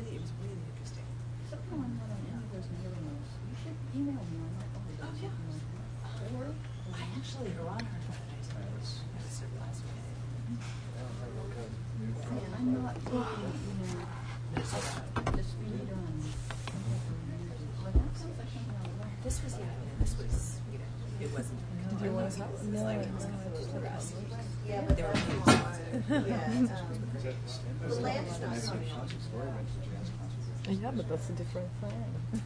really, it was really interesting. Someone not on any of those mailing lists. You should email me on my phone. Oh, yeah. Or, I actually, her on her, but I didn't, I just heard last minute. man, I'm not taking, you know, This was, just read on. Well, that sounds like something I would like. this was, yeah, this was, you know, it wasn't. Do you want to it was No, like, no, it's the rest. Yeah, but They were they're- huge. Yeah, um, the land's not coming Yeah, but that's a different thing.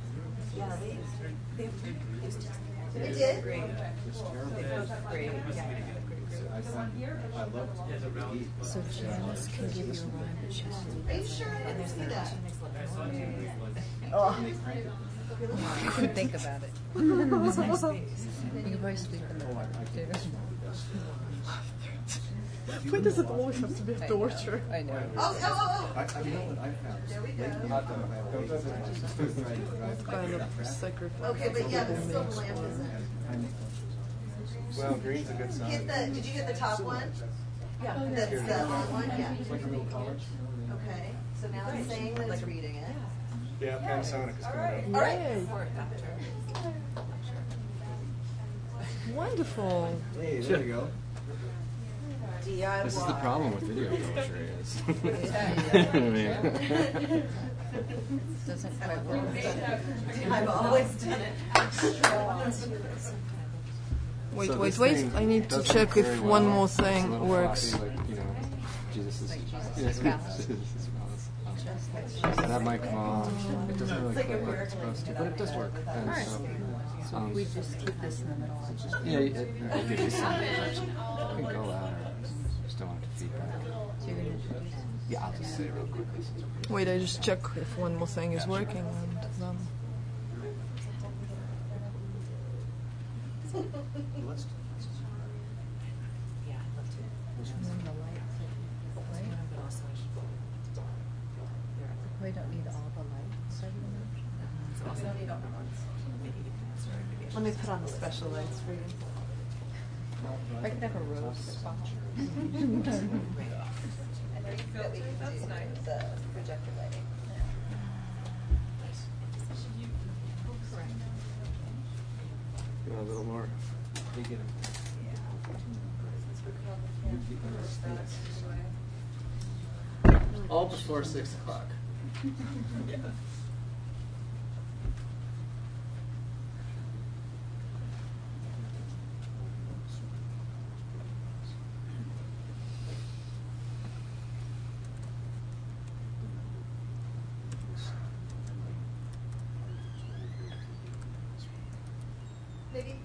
Yeah, they, they, it was just. Did? Great. It was great, yeah. So Janice can give you a ride, but she's. Are you sure I didn't see that? Oh. You can think about it. It was nice space. You can probably sleep in the park, too. Why does it always have to be I a know, torture? I know. Oh, oh, oh, oh. I, I know what I found. There we go. Kind of sacrifice. oh. Okay, but yeah, but still the lamp isn't. Well, green's a good sign. Hit the, did you hit the top one? Yeah. That's the long one, yeah. It's like a real college. Okay, so now it's saying that it's reading it. Yeah, Panasonic is All coming up. all right. Yay. Wonderful. Hey, there you go. DIY. This is the problem with video poetry is. Doesn't quite work. I've always done it. Wait, So wait, this wait. thing I need to does check if very one well. more It's a thing little works. floppy, like, you know, Jesus is. Like Jesus' is phallus. Just So that might come off. It doesn't really It's like click like it's supposed to, but it does work. And Alright. so, So um, we just keep this in the middle. yeah, it, it gives you some. You can go louder. Just don't want to feedback. So you're gonna introduce. Yeah, I'll just say real quickly. since we're- Wait, I just check if one more thing is working and then. Yeah, I'd love to. And then the lights, right? But also, We don't need all the lights. are you gonna- we don't need all the ones. Maybe you can ask her maybe I Let me should- put on the special lights for you. I could have a rose spot. That's nice. The projector lighting. You want a little more? All before six o'clock. Maybe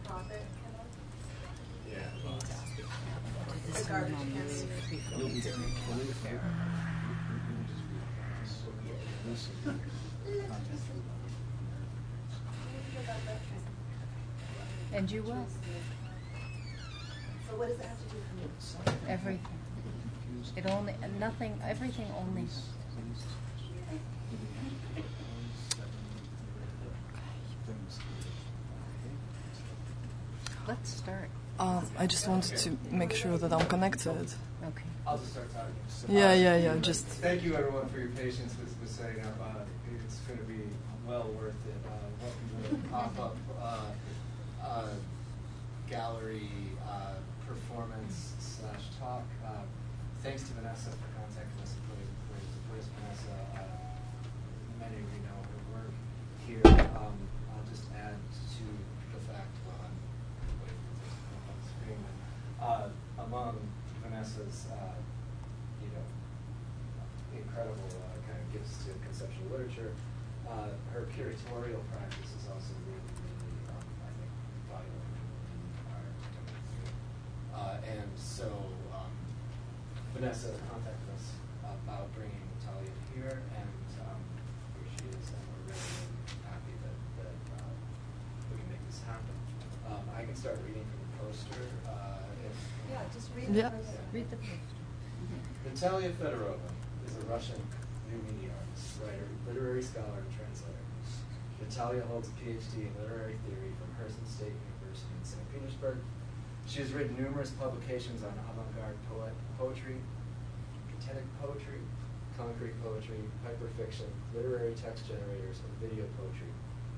profit. Yeah. The garbage. And you will. So what does it have to do with me? Everything. It only, nothing, everything only. Let's start. Um, I just wanted to make sure that I'm connected. Okay. I'll just start talking. Yeah, yeah, yeah. Just Thank you, everyone, for your patience with, with setting up. Uh, it's going to be well worth it. Uh, welcome to the pop-up uh, uh, gallery uh, performance slash talk. Uh, thanks to Vanessa for contacting us and putting, putting to place Vanessa. Uh, many of you know her work here. Um, I'll just add to the fact while I'm waiting for this to come up on the screen. Uh, among Vanessa's, uh, you know, incredible uh, kind of gifts to conceptual literature. Uh, her curatorial practice is also really, really, um, I think, valuable in our. Uh, and so um, Vanessa contacted us about bringing Talia here, and um, here she is, and we're really, really happy that, that uh, we can make this happen. Um, I can start reading from the poster. Uh, if, Yeah, just read Yeah. the poster. Read the poster. Natalia Fedorova is a Russian new media artist, writer, literary scholar, and translator. Natalia holds a PhD in literary theory from Herzen State University in St. Petersburg. She has written numerous publications on avant-garde poet, poetry, catenic poetry, concrete poetry, hyperfiction, literary text generators, and video poetry,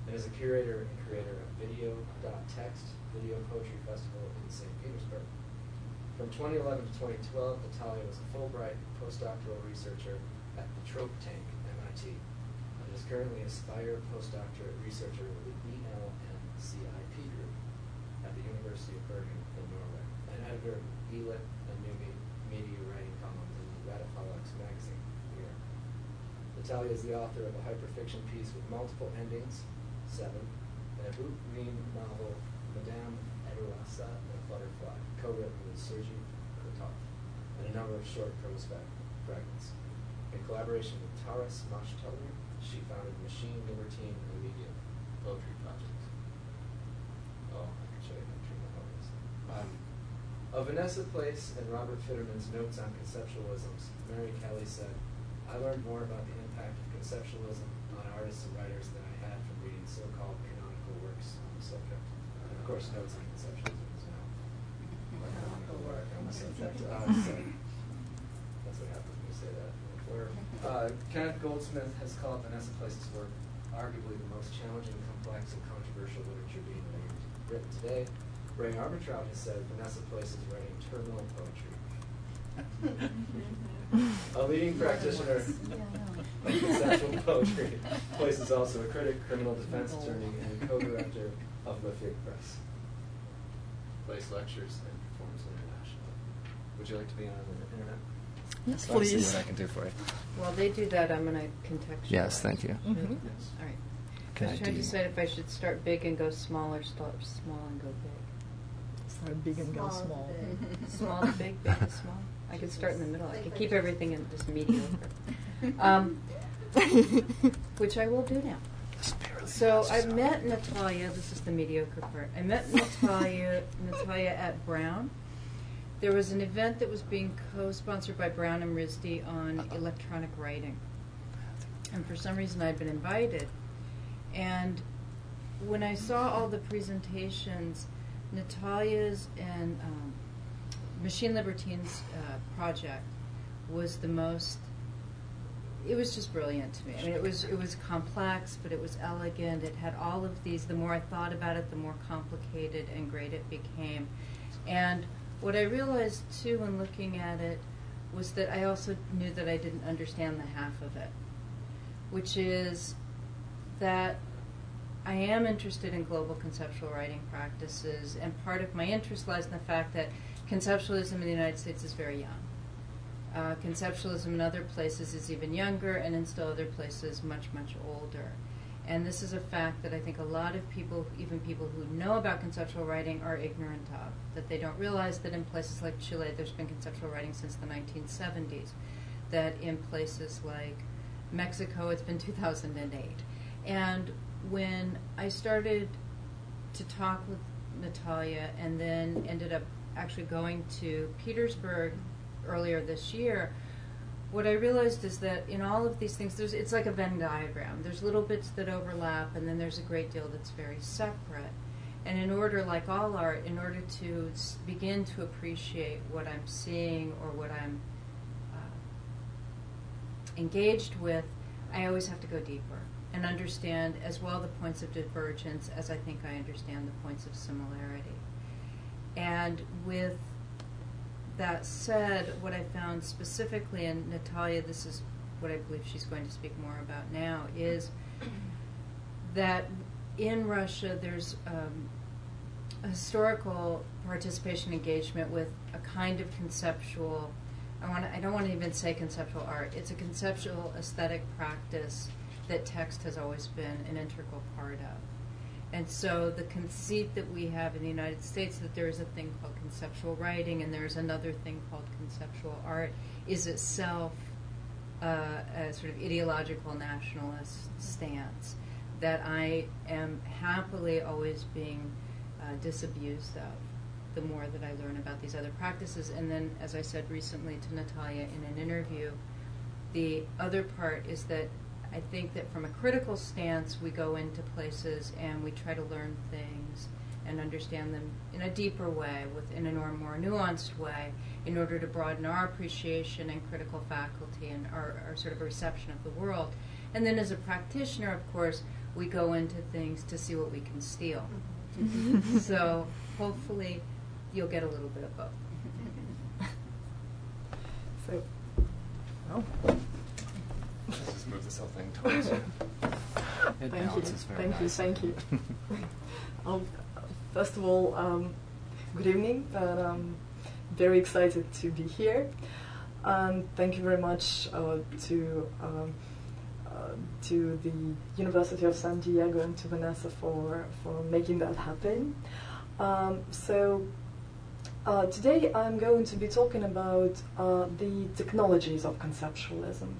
and is a curator and creator of Video.text Video Poetry Festival in St. Petersburg. From 2011 to 2012, Natalia was a Fulbright postdoctoral researcher at the Trope Tank, at MIT, and is currently a Spire postdoctorate researcher with the ELMCIP group at the University of Bergen in Norway, and editor of ELIT and New Me- Media Writing columns in the Radipalex magazine here. Natalia is the author of a hyperfiction piece with multiple endings, seven, and a boot novel, Madame Edelasa and a Butterfly, co-written with Sergei Kotov, and a number of short prose fragments. In collaboration with Taras Mashtalir, she founded Machine Libertine Media Poetry Project. Oh, I can show you how to. Um, of Vanessa Place and Robert Fitterman's notes on conceptualisms, Mary Kelly said, I learned more about the impact of conceptualism on artists and writers than I had from reading so-called canonical works on the subject. And of course, notes on conceptualism is now a canonical work on the subject. Uh, so that's what happens when you say that. Where, uh, Kenneth Goldsmith has called Vanessa Place's work arguably the most challenging, complex, and controversial literature being written today. Rae Armantrout has said Vanessa Place is writing terminal poetry. a leading practitioner of conceptual poetry, Place is also a critic, criminal defense attorney, and co-director of Les Figues Press. Place lectures and performs internationally. Would you like to be on the internet? Yes, Let me see please. what I can do for you. While they do that, I'm gonna contextualize. Yes, thank you. Mhm. Yes. All right. Can I I was trying to decide if I should start big and go small or start small and go big. Start big and go Small small. to big. Small to big, big to small. I could start in the middle. I could keep everything in just mediocre. Um, which I will do now. So I met Natalia. This is the mediocre part. I met Natalia Natalia at Brown. There was an event that was being co-sponsored by Brown and RISD on electronic writing, and for some reason I'd been invited. And when I saw all the presentations, Natalia's and um, Machine Libertine's uh, project was the most it was just brilliant to me. I mean, it was it was complex, but it was elegant. It had all of these. The more I thought about it, the more complicated and great it became. And what I realized too, when looking at it, was that I also knew that I didn't understand the half of it, which is that I am interested in global conceptual writing practices, and part of my interest lies in the fact that conceptualism in the United States is very young. Uh, conceptualism in other places is even younger, and in still other places much, much older. And this is a fact that I think a lot of people, even people who know about conceptual writing, are ignorant of. That they don't realize that in places like Chile, there's been conceptual writing since the 1970s. That in places like Mexico, it's been 2008. And when I started to talk with Natalia and then ended up actually going to Petersburg earlier this year, what I realized is that in all of these things, there's it's like a Venn diagram. There's little bits that overlap, and then there's a great deal that's very separate. And in order, like all art, in order to begin to appreciate what I'm seeing or what I'm uh, engaged with, I always have to go deeper and understand as well the points of divergence as I think I understand the points of similarity. And with that said, what I found specifically, and Natalia, this is what I believe she's going to speak more about now, is that in Russia there's um, a historical participation engagement with a kind of conceptual. I want. I don't want to even say conceptual art. It's a conceptual aesthetic practice that text has always been an integral part of. And so the conceit that we have in the United States that there is a thing called conceptual writing and there's another thing called conceptual art is itself uh, a sort of ideological nationalist stance that I am happily always being uh, disabused of the more that I learn about these other practices. And then, as I said recently to Natalia in an interview, the other part is that I think that from a critical stance, we go into places and we try to learn things and understand them in a deeper way, within a more, more nuanced way, in order to broaden our appreciation and critical faculty and our, our sort of reception of the world. And then as a practitioner, of course, we go into things to see what we can steal. Mm-hmm. so hopefully you'll get a little bit of both. So, oh, Let's just move this whole thing towards you. It thank you, thank you, thank you. um, first of all, um, good evening. And I'm very excited to be here. And thank you very much uh, to um, uh, to the University of San Diego and to Vanessa for for making that happen. Um, so. Uh, today I'm going to be talking about uh, the technologies of conceptualism.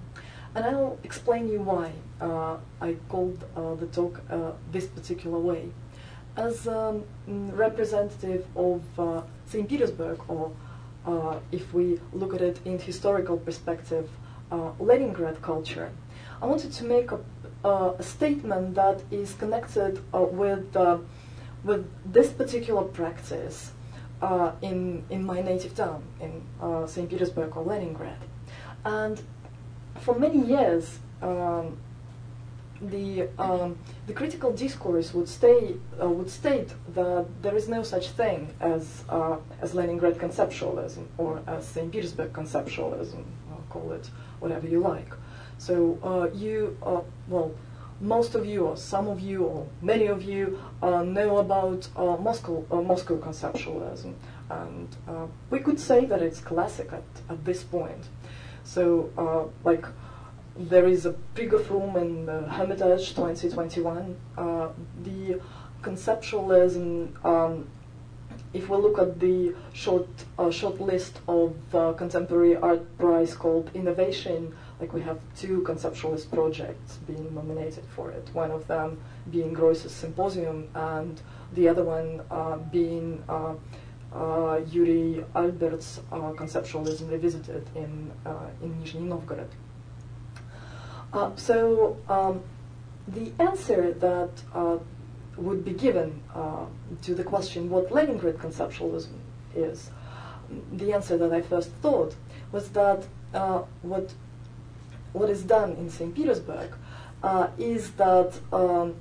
And I'll explain you why uh, I called uh, the talk uh, this particular way. As um, mm, representative of uh, St. Petersburg, or uh, if we look at it in historical perspective, uh, Leningrad culture, I wanted to make a, a statement that is connected with, with this particular practice in, in my native town, in St. Petersburg or Leningrad. And for many years, um, the um, the critical discourse would stay uh, would state that there is no such thing as uh, as Leningrad conceptualism or as Saint Petersburg conceptualism. I'll call it whatever you like. So uh, you uh, well. Most of you, or some of you, or many of you, uh, know about uh, Moscow, Moscow conceptualism, and we could say that it's classic at, at this point. So, uh, like, there is a Prigov room in the Hermitage 2021. Uh, the conceptualism, um, if we look at the short uh, short list of uh, contemporary art prize called Innovation, like we have two conceptualist projects being nominated for it. One of them being Groys's Symposium, and the other one uh, being uh, uh, Yuri Albert's uh, conceptualism revisited in uh, in Nizhny Novgorod. Uh, so um, the answer that uh, would be given uh, to the question what Leningrad conceptualism is, the answer that I first thought was that uh, what what is done in St. Petersburg uh, is that um,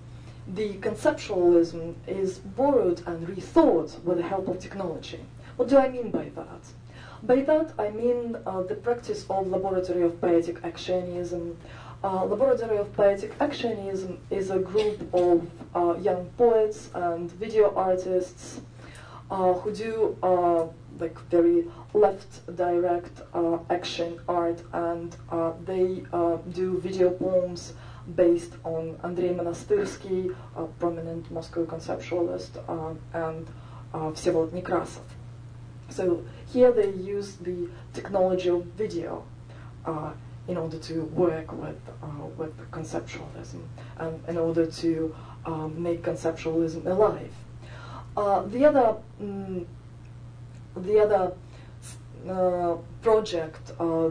the conceptualism is borrowed and rethought with the help of technology. What do I mean by that? By that, I mean uh, the practice of laboratory of poetic actionism. Uh, laboratory of poetic actionism is a group of uh, young poets and video artists uh, who do uh, like very left direct uh, action art and they do video poems based on Andrei Monastyrsky, a prominent Moscow conceptualist, uh, and uh, Vsevolod Nekrasov. So here they use the technology of video uh, in order to work with uh, with conceptualism and in order to um, make conceptualism alive. Uh, the other mm, the other uh, project uh,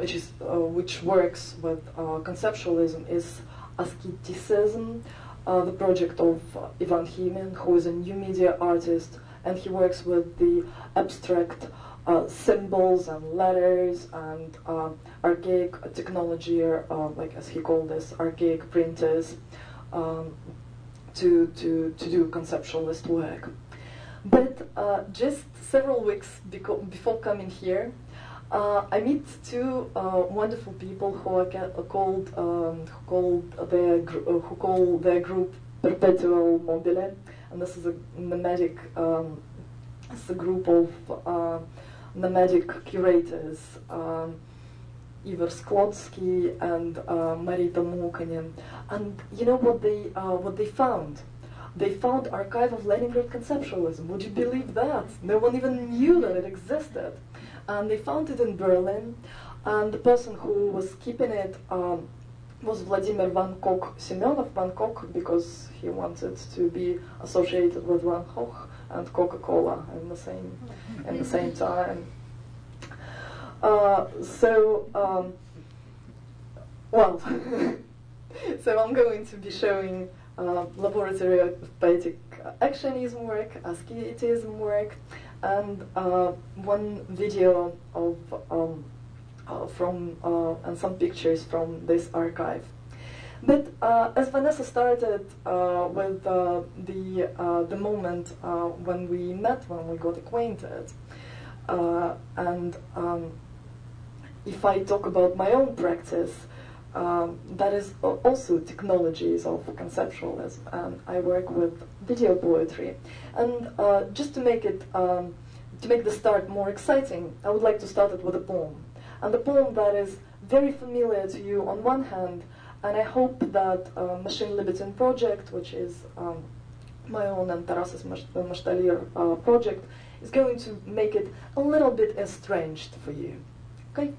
which is uh, which works with uh, conceptualism is asceticism, uh, the project of Ivan Himin, who is a new media artist, and he works with the abstract uh, symbols and letters and archaic technology, like as he called this, archaic printers, um, to, to, to do conceptualist work. But uh, just several weeks beco- before coming here, uh, I meet two uh, wonderful people who are ca- called um, who called their uh, who call their group Perpetual Mobile, and this is a nomadic um, it's a group of uh, nomadic curators. Um, Ivor Stodolsky and uh, Marita Muukkonen. And you know what they uh, what they found? They found archive of Leningrad conceptualism. Would you believe that? No one even knew that it existed. And they found it in Berlin. And the person who was keeping it um, was Vladimir Van Gogh Semenov Van Gogh because he wanted to be associated with Van Gogh and Coca-Cola in the same in the same time. Uh, so, um, well, so I'm going to be showing uh, laboratory of poetic actionism work, asceticism work, and uh, one video of um, uh, from uh, and some pictures from this archive. But uh, as Vanessa started uh, with uh, the the moment when we met, when we got acquainted, and um, if I talk about my own practice, um, that is also technologies of conceptualism, and I work with video poetry. And uh, just to make it um, to make the start more exciting, I would like to start it with a poem, and a poem that is very familiar to you on one hand, and I hope that uh, Machine Libertine Project, which is um, my own and Taras's Mash- uh, Mashtalir uh, project, is going to make it a little bit estranged for you. Okay?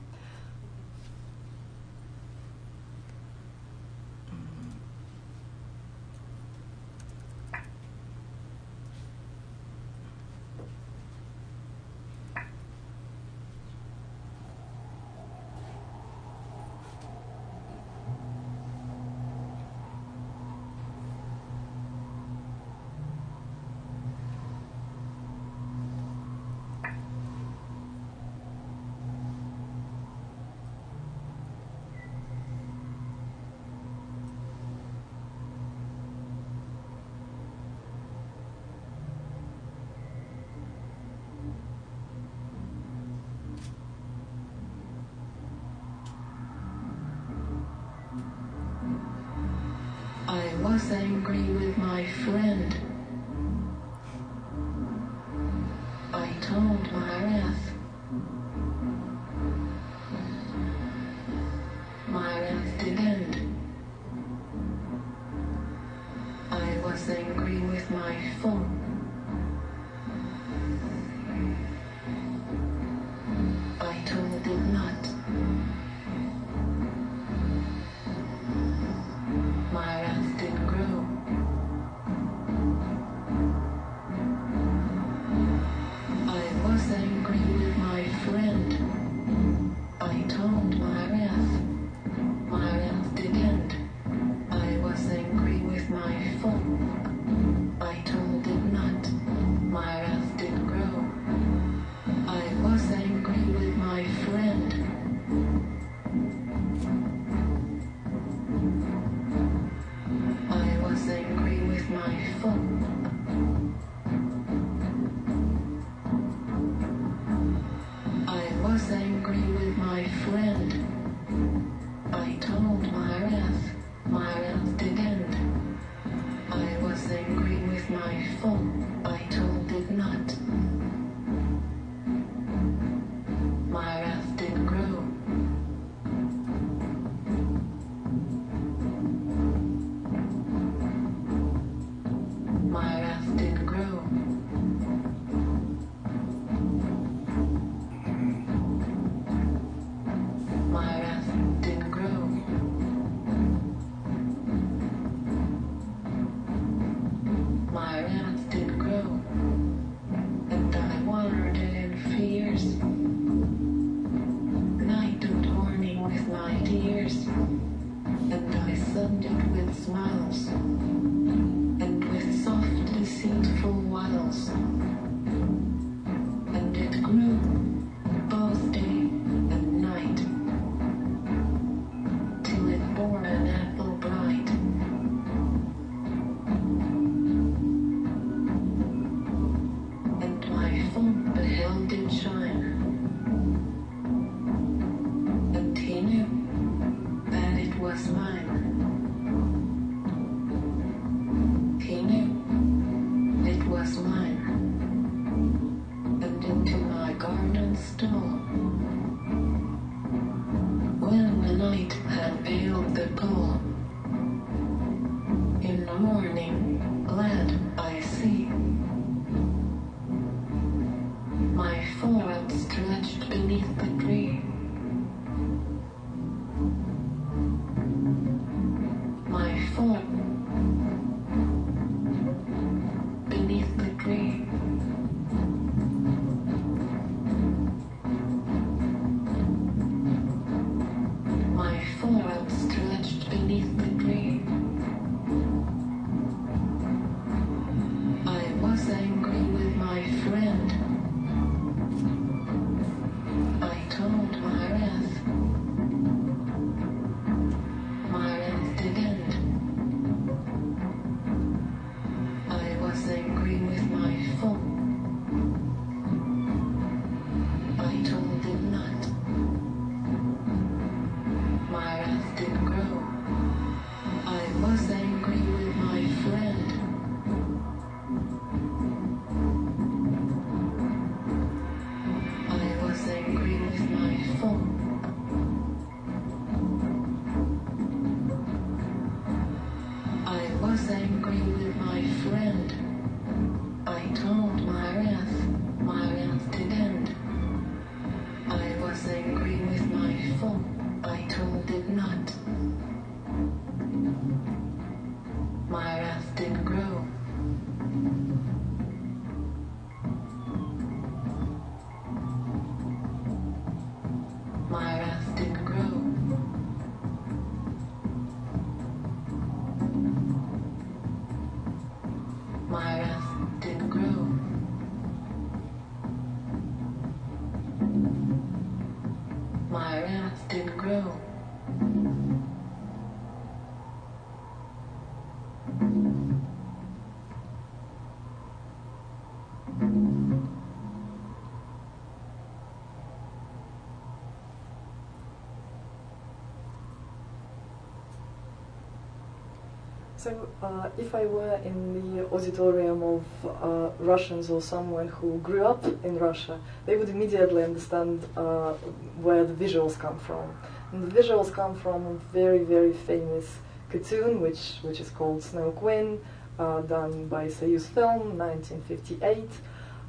So, uh, if I were in the auditorium of uh, Russians or someone who grew up in Russia, they would immediately understand uh, where the visuals come from. And the visuals come from a very, very famous cartoon, which, which is called Snow Queen, uh, done by Soyuz Film, 1958,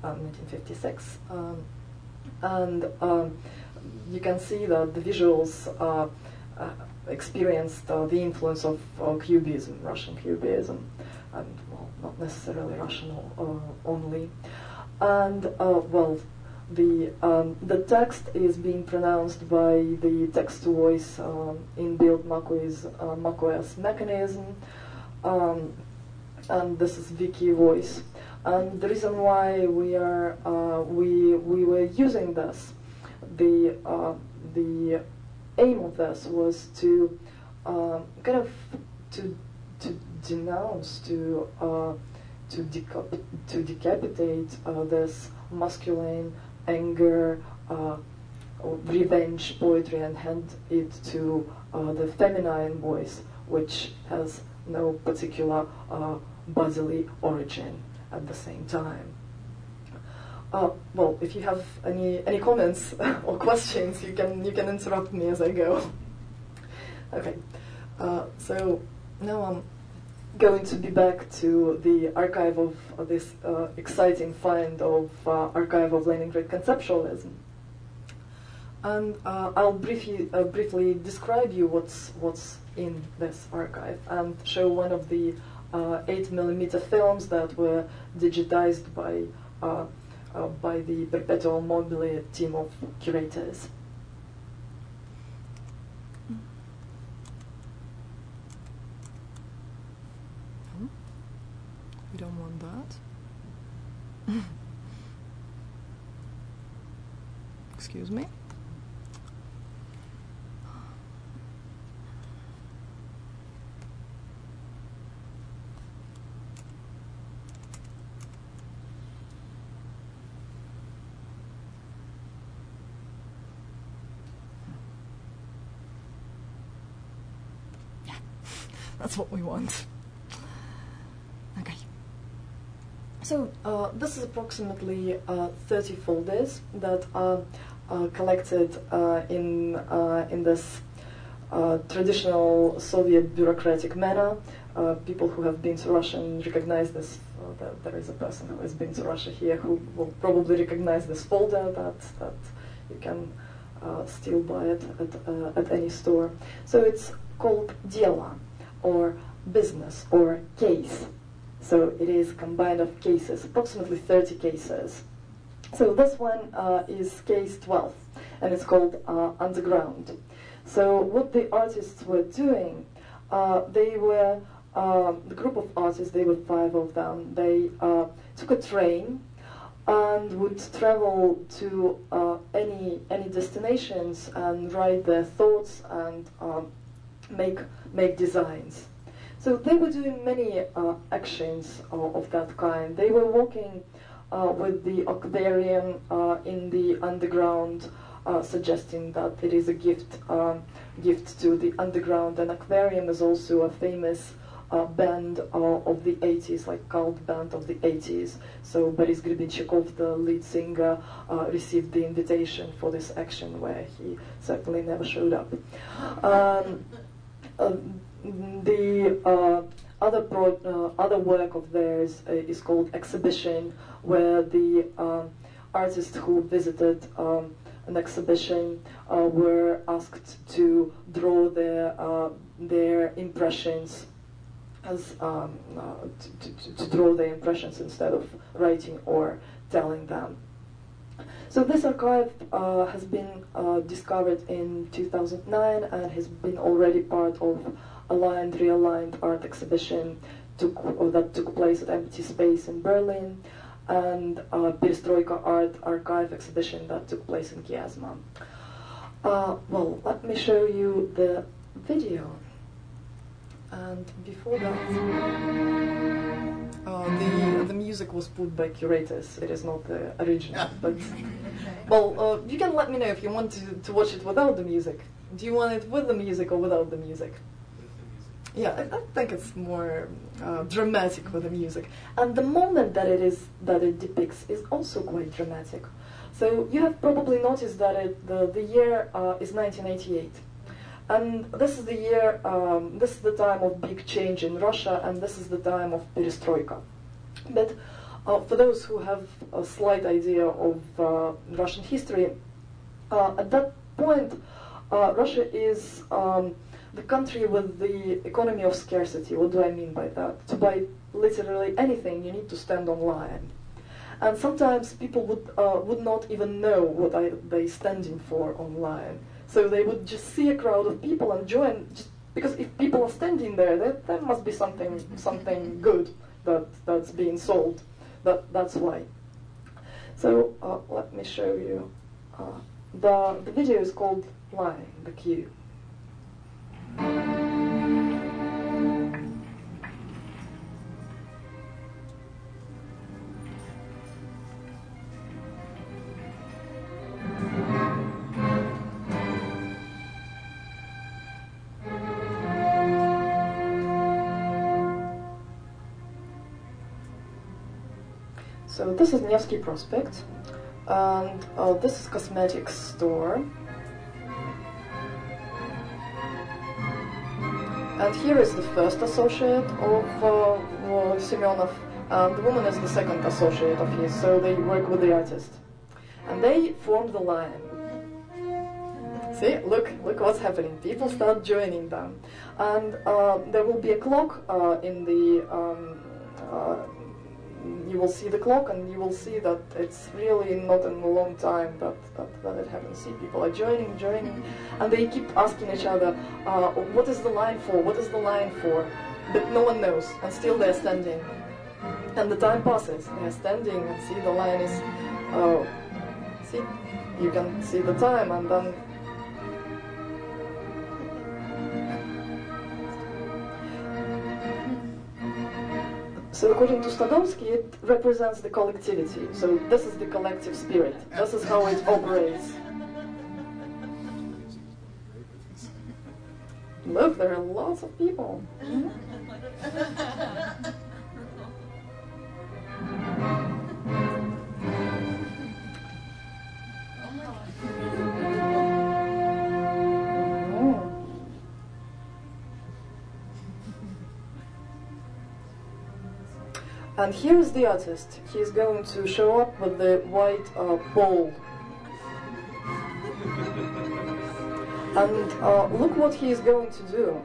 um, 1956. Um, and um, you can see that the visuals uh, uh, experienced the influence of Cubism, Russian Cubism, and well, not necessarily Russian uh, only. And uh, well, the um, the text is being pronounced by the text-to-voice um, inbuilt macOS uh, mechanism, um, and this is Vicki voice. And the reason why we are uh, we we were using this, the uh, the aim of this was to um, kind of to to denounce to uh, to, decap- to decapitate uh, this masculine anger, uh, revenge poetry, and hand it to uh, the feminine voice, which has no particular uh, bodily origin at the same time. Uh, well, if you have any any comments or questions, you can you can interrupt me as I go. Okay, uh, so now I'm going to be back to the archive of, of this uh, exciting find of uh, archive of Leningrad conceptualism, and uh, I'll briefly uh, briefly describe you what's what's in this archive and show one of the uh, eight millimeter films that were digitized by uh, by the Perpetual Mobile team of curators. We don't want that. Excuse me. Yeah, Okay. So uh, this is approximately uh, 30 folders that are uh, collected uh, in uh, in this uh, traditional Soviet bureaucratic manner. People who have been to Russia and recognize this. That there is a person who has been to Russia here who will probably recognize this folder that that you can still buy it at at any store. So it's called Dela, or business, or case. So it is combined of cases, approximately 30 cases. So this one uh, is case 12, and it's called uh, Underground. So what the artists were doing, uh, they were, uh, the group of artists, they were five of them, they uh, took a train and would travel to uh, any, any destinations and write their thoughts and um, make, make designs. So they were doing many uh, actions uh, of that kind. They were walking uh, with the aquarium uh, in the underground, uh, suggesting that it is a gift, um, gift to the underground. And aquarium is also a famous uh, band of the 80s, like cult band of the 80s. So Boris Grebenshchikov, the lead singer, received the invitation for this action, where he certainly never showed up. Um, the uh, other pro, uh, other work of theirs uh, is called Exhibition, where the um, artists who visited um, an exhibition uh, were asked to draw their uh, their impressions as um, uh, to, to, to draw their impressions instead of writing or telling them. So this archive uh, has been uh, discovered in 2009 and has been already part of a lined, realigned art exhibition took, that took place at Empty Space in Berlin and a Perestroika Art Archive exhibition that took place in Kiasma. Uh, well, let me show you the video. And before that, uh, the the music was put by curators. It is not the original, but well, uh, you can let me know if you want to, to watch it without the music. Do you want it with the music or without the music? Yeah, I, I think it's more uh, dramatic with the music, and the moment that it is that it depicts is also quite dramatic. So you have probably noticed that it, the the year uh, is 1988. And this is the year, um, this is the time of big change in Russia, and this is the time of perestroika. But uh, for those who have a slight idea of uh, Russian history, uh, at that point, uh, Russia is um, the country with the economy of scarcity. What do I mean by that? To buy literally anything, you need to stand online. And sometimes people would, uh, would not even know what I, they standing for online. So they would just see a crowd of people and join, just because if people are standing there, there, there must be something something good that that's being sold. That that's why. So uh, let me show you. Uh, the the video is called "Line the Queue." So this is Nevsky Prospect, and uh, this is cosmetics store. And here is the first associate of uh, Semyonov, and the woman is the second associate of his, so they work with the artist. And they form the line. See, look, look what's happening. People start joining them. And uh, there will be a clock uh, in the um, uh, you will see the clock and you will see that it's really not in a long time that, that, that it happens. See, people are joining, joining, and they keep asking each other, uh, what is the line for? What is the line for? But no one knows, and still they're standing. And the time passes. They're standing and see the line is, uh, see, you can see the time and then So according to Stodolsky, it represents the collectivity. So this is the collective spirit. This is how it operates. Look, there are lots of people. And here is the artist. He's going to show up with the white uh, ball. And uh, look what he is going to do.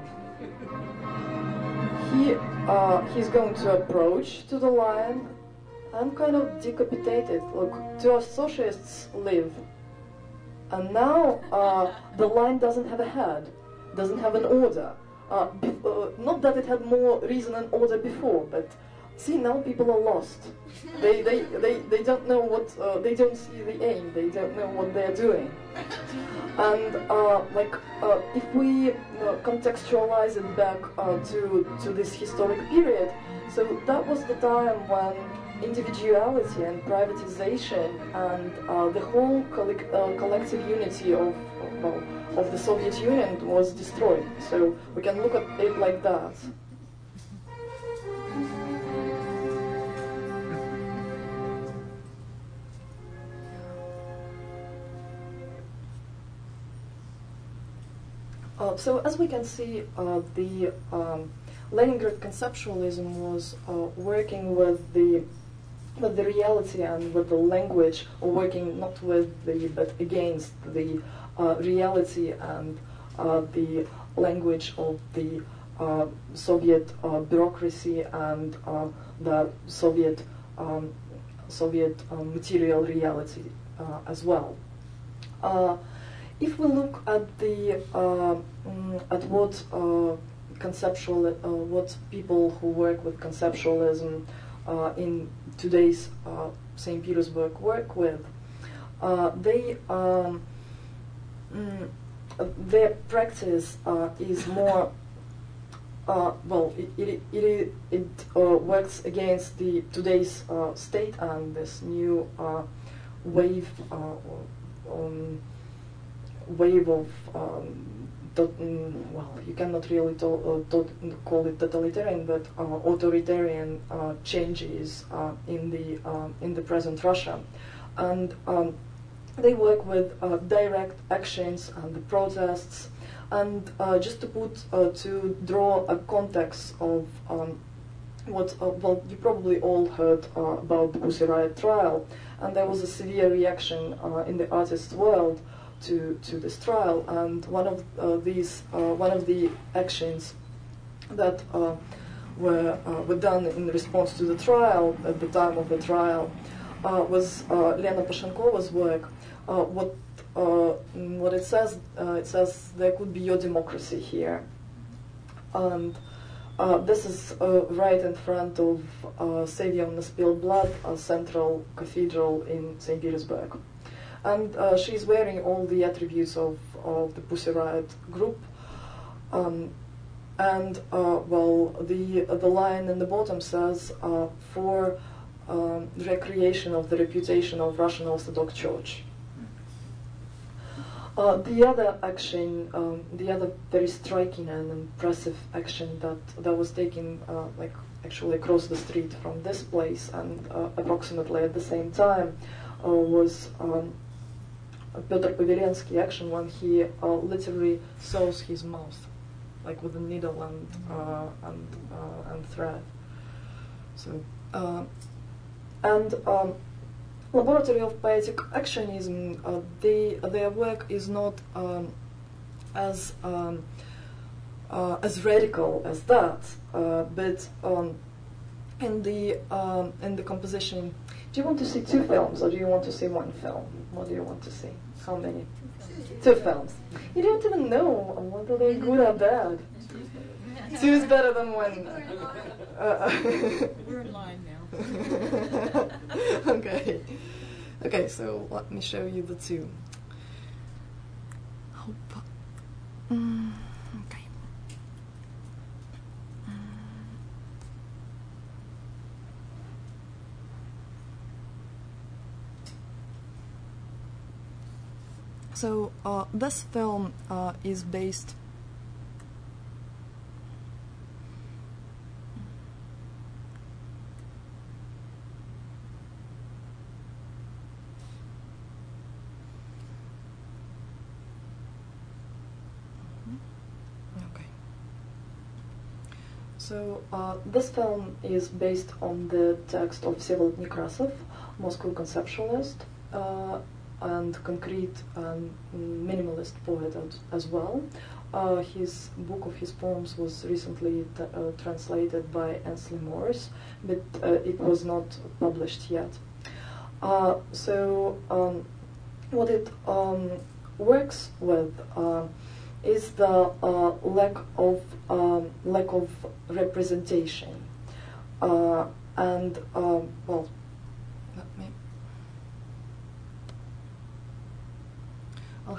He uh, he's going to approach to the lion and kind of decapitate it. Look, two associates live. And now uh, the lion doesn't have a head, doesn't have an order. Uh, uh, not that it had more reason and order before, but see now people are lost. They they, they, they don't know what uh, they don't see the aim. They don't know what they're doing. And uh, like uh, if we uh, contextualize it back uh, to to this historic period, so that was the time when individuality and privatization and uh, the whole uh, collective unity of, of, of the Soviet Union was destroyed. So we can look at it like that. So as we can see, uh, the um, Leningrad conceptualism was uh, working with the with the reality and with the language, or working not with the but against the uh, reality and uh, the language of the uh, Soviet uh, bureaucracy and uh, the Soviet um, Soviet material reality uh, as well. If we look at the uh, mm, at what uh, conceptual uh, what people who work with conceptualism uh, in today's uh, St. Petersburg work with, uh, they um, mm, their practice is more well, it it it, it works against the today's state and this new wave um, wave of um, tot- mm, well, you cannot really to- uh, call it totalitarian, but uh, authoritarian uh, changes uh, in the um, in the present Russia, and um, they work with uh, direct actions and the protests. And just to put to draw a context of um, what uh, well you probably all heard uh, about the Pussy Riot trial, and there was a severe reaction uh, in the artist world to to this trial. And one of uh, these uh, one of the actions that uh, were uh, were done in response to the trial at the time of the trial was Lena Pashenkova's work. What what it says it says there could be your democracy here, and uh, this is uh, right in front of uh, Stadium Spilled Blood, a central cathedral in St. Petersburg. And uh, she's wearing all the attributes of, of the Pussy Riot group. Um, and, uh, well, the, the line in the bottom says, uh, for um, recreation of the reputation of Russian Orthodox Church. Uh, the other action, um, the other very striking and impressive action that that was taken, uh, like actually across the street from this place and uh, approximately at the same time, uh, was um, Pyotr Pavlensky action when he uh, literally sews his mouth, like with a needle and uh, and uh, and thread. So uh, and. Um, Laboratory of Poetic Actionism, uh, they, their work is not um, as um, uh, as radical as that, but um, in the um, in the composition. Do you want to see two films or do you want to see one film? What do you want to see? How many? Two films. You don't even know whether they're good or bad. Two is better than one. Uh, We're in line now. okay. Okay, so let me show you the two. Hope. Mm, So uh, this film uh, is based okay. So uh, this film is based on the text of Vsevolod Nekrasov, Moscow conceptualist and concrete and minimalist poet as, well. Uh, his book of his poems was recently uh, translated by Ainsley Morris, but uh, it was not published yet. Uh, so um, what it um, works with uh, is the uh, lack of um, lack of representation, and um, well, let me.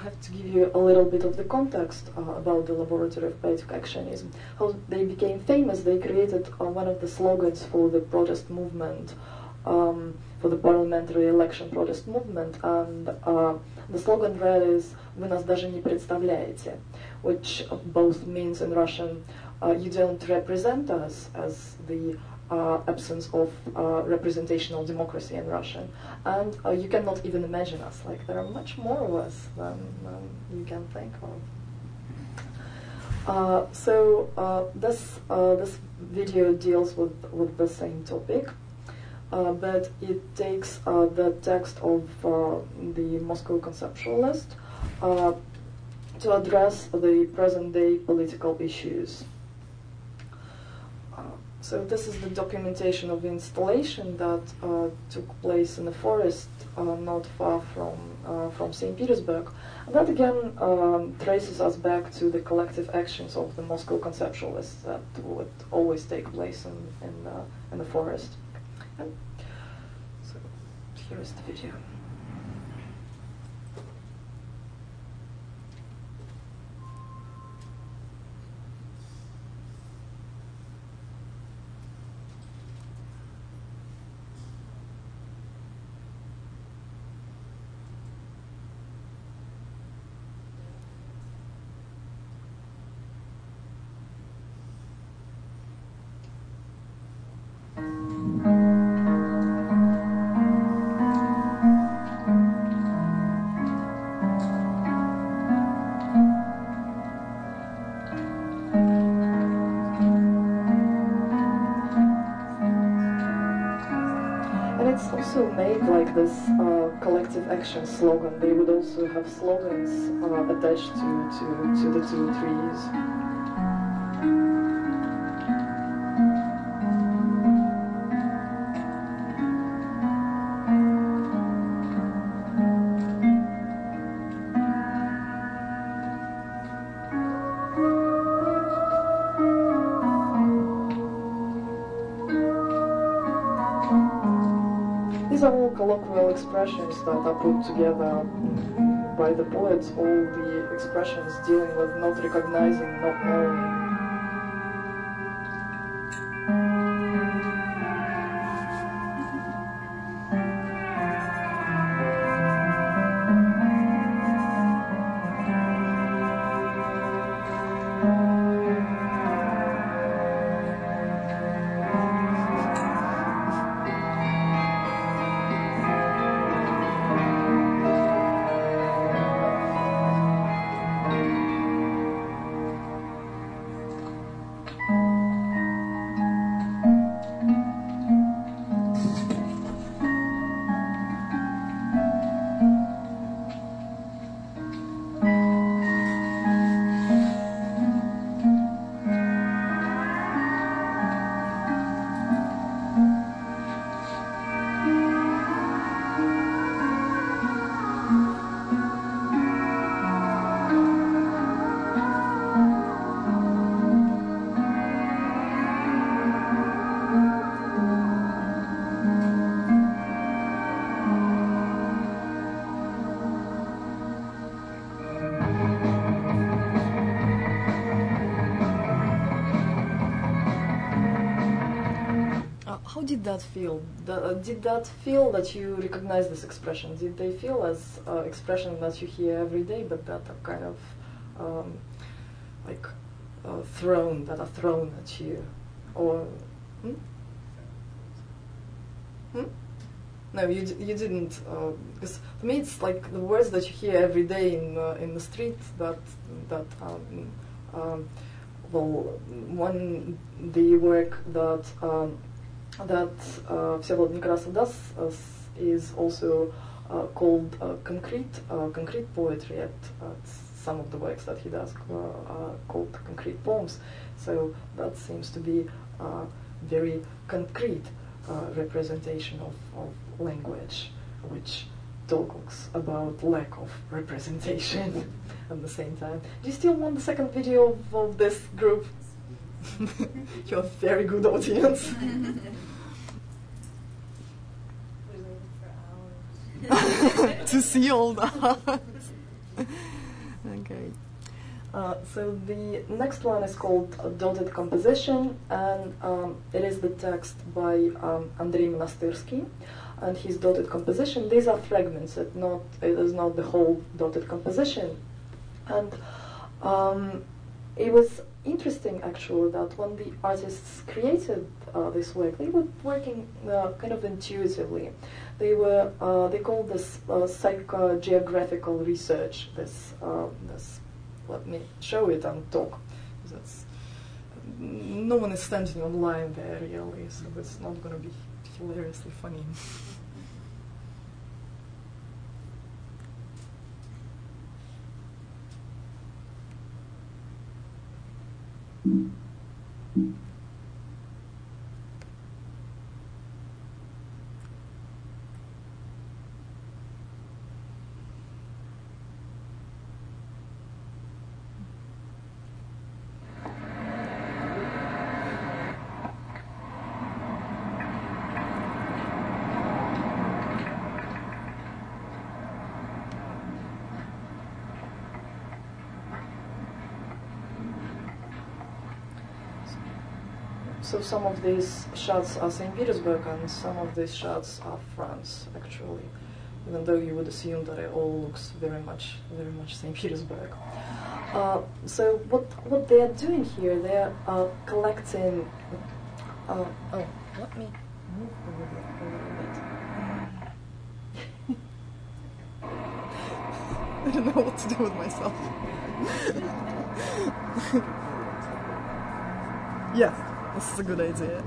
have to give you a little bit of the context uh, about the Laboratory of Poetic Actionism. How they became famous, they created uh, one of the slogans for the protest movement, um, for the parliamentary election protest movement, and uh, the slogan read is «Вы нас даже не представляете», which both means in Russian uh, «You don't represent us» as the uh, absence of uh, representational democracy in Russia. And uh, you cannot even imagine us. Like, there are much more of us than, than you can think of. Uh, so uh, this uh, this video deals with with the same topic, uh, but it takes uh, the text of uh, the Moscow conceptualist uh, to address the present day political issues. So this is the documentation of the installation that uh, took place in the forest uh, not far from uh, from St. Petersburg. And that again um, traces us back to the collective actions of the Moscow conceptualists that would always take place in in, uh, in the forest. And so here is the video. Made like this uh, collective action slogan. They would also have slogans uh, attached to, to, to the two trees. Expressions that are put together by the poets, all the expressions dealing with not recognizing, not knowing. Did that feel? The, uh, did that feel that you recognize this expression? Did they feel as uh, expression that you hear every day, but that are kind of um, like uh, thrown, that are thrown at you, or? Hmm? Hmm? No, you you didn't. Uh, because for me, it's like the words that you hear every day in uh, in the street that that um, um, well, one the work that um, that uh, Vsevolod Nekrasov does uh, is also uh, called uh, concrete uh, concrete poetry. At some of the works that he does are called concrete poems. So that seems to be a very concrete representation of, of, language, which talks about lack of representation at the same time. Do you still want the second video of, of this group? You're a very good audience. to see all that. okay. Uh, so the next one is called Dotted Composition, and um, it is the text by um, Andrei Monastyrsky, and his dotted composition. These are fragments. It not it is not the whole dotted composition, and um, it was interesting actually that when the artists created uh, this work, they were working uh, kind of intuitively. They were uh, they called this uh, psychogeographical research. This uh, this let me show it and talk that's no one is standing online there really, so it's not going to be hilariously funny. So some of these shots are St. Petersburg and some of these shots are France, actually. Even though you would assume that it all looks very much, very much St. Petersburg. Uh, so what what they are doing here? They are uh, collecting. Uh, oh, let me move a a little bit. I don't know what to do with myself. yeah, this is a good idea.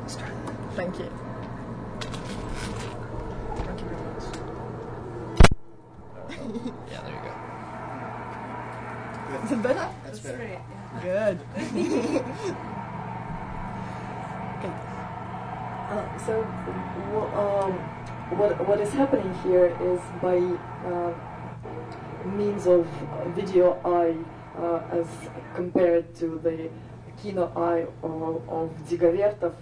Let's try. Thank you. Thank you very much. Yeah, there you go. Is it better? That's better. great. Good. okay. Uh, so, wh- um, what what is happening here is by uh, means of uh, video eye, uh, as compared to the kino eye of, of Dziga Vertov,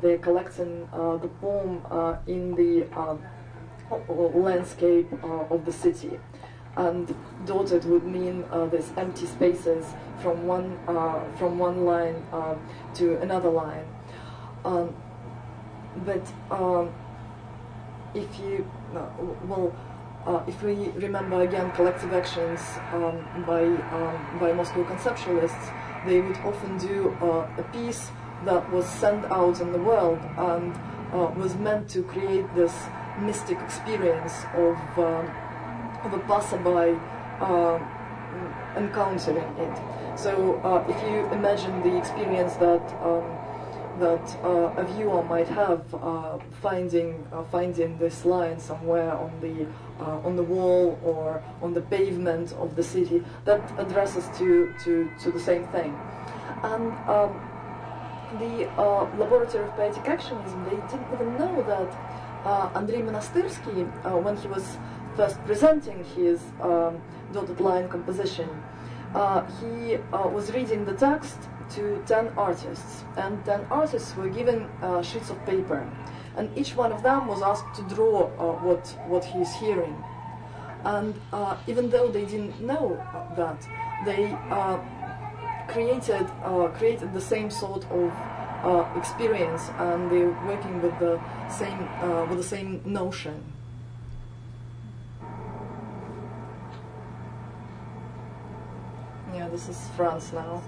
they're collecting the poem in the landscape of the city and dotted would mean there's empty spaces from one from one line to another line. Um, but um, if you uh, well, uh, if we remember again collective actions um, by um, by Moscow conceptualists, they would often do uh, a piece that was sent out in the world and uh, was meant to create this mystic experience of. Um, of a passerby uh, encountering it. So uh, if you imagine the experience that um, that uh, a viewer might have uh, finding uh, finding this line somewhere on the on the wall or on the pavement of the city, that addresses to to, to the same thing. And um, the Laboratory of Poetic Actionism, they didn't even know that Andrei Monastyrsky, uh, when he was first presenting his um, dotted line composition, uh, he uh, was reading the text to 10 artists, and 10 artists were given uh, sheets of paper, and each one of them was asked to draw uh, what, what he is hearing. And uh, even though they didn't know that, they uh, created, created the same sort of experience, and they're working with the same, with the same notion. Yeah, this is France now.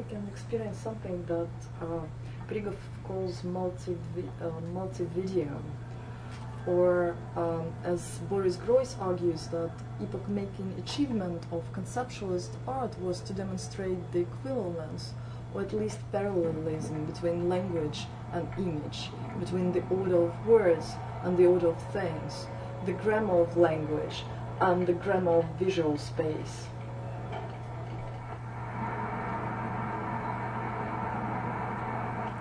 We can experience something that uh, Prigov calls multi uh, multi video, or um, as Boris Groys argues, that epoch-making achievement of conceptualist art was to demonstrate the equivalence, or at least parallelism, between language and image, between the order of words and the order of things, the grammar of language and the grammar of visual space.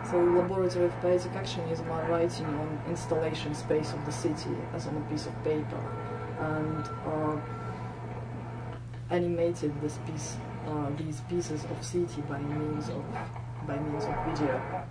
So laboratory of poetic action is my writing on installation space of the city as on a piece of paper and uh, animated this piece, uh, these pieces of city by means of by means of video.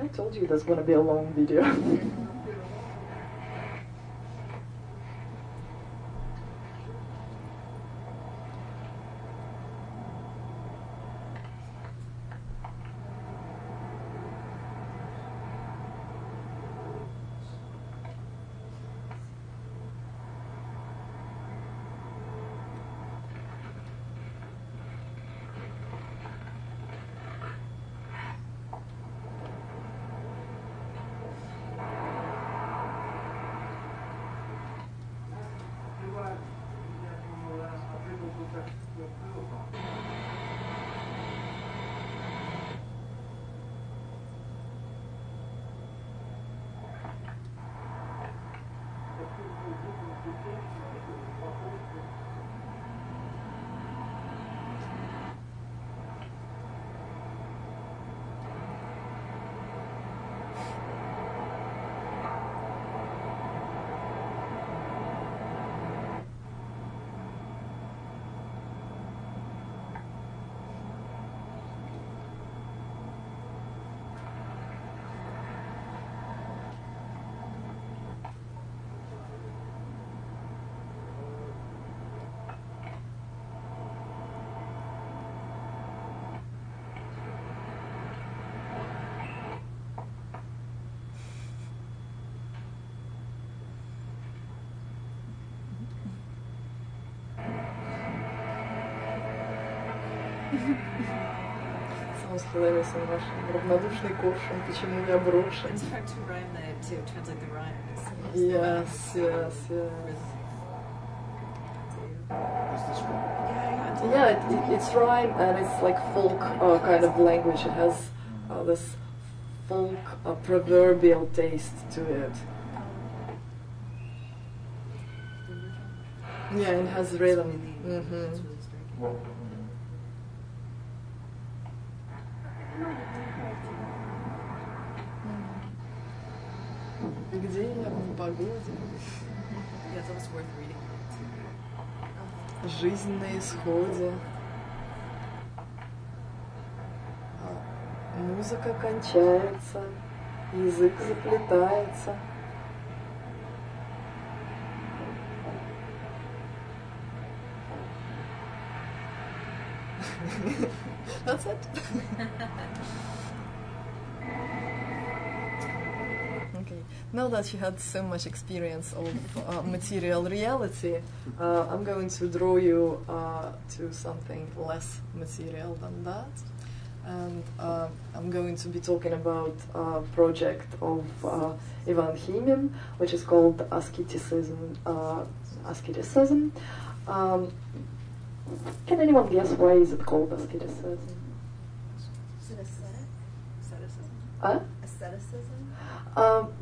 I told you there's gonna be a long video. hilarious in Russian. Равнодушный коршун, почему я брошен? It's hard to rhyme the, to translate the rhyme. It's- Yes, yes, yes. Is this one? Yeah, yeah. Yeah, it, it, it's rhyme and it's like folk uh, kind of language. It has uh, this folk uh, proverbial taste to it. Yeah, it has rhythm. Really, Жизнь на исходе. Музыка кончается, язык заплетается. That's it. Now that you had so much experience of uh, material reality, uh, I'm going to draw you uh, to something less material than that. And uh, I'm going to be talking about a project of uh, Ivan Himin, which is called Asceticism. Uh, asceticism. Um, can anyone guess why is it called asceticism? Is it? Asceticism. Huh? Aestheticism? Um,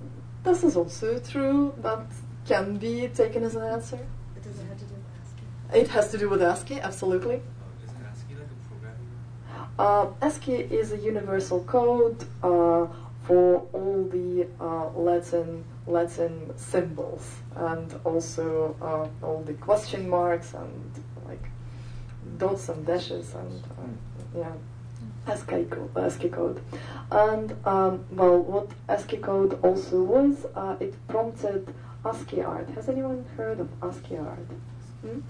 this is also true. but can be taken as an answer. It doesn't have to do with asking. It has to do with ASCII, absolutely. Oh, isn't ASCII like a programming? Uh, ASCII is a universal code uh, for all the uh, Latin Latin symbols and also uh, all the question marks and like dots and dashes and uh, yeah. ASCII code, ASCII code. And um, well, what ASCII code also was, uh, it prompted ASCII art. Has anyone heard of ASCII art? Hmm?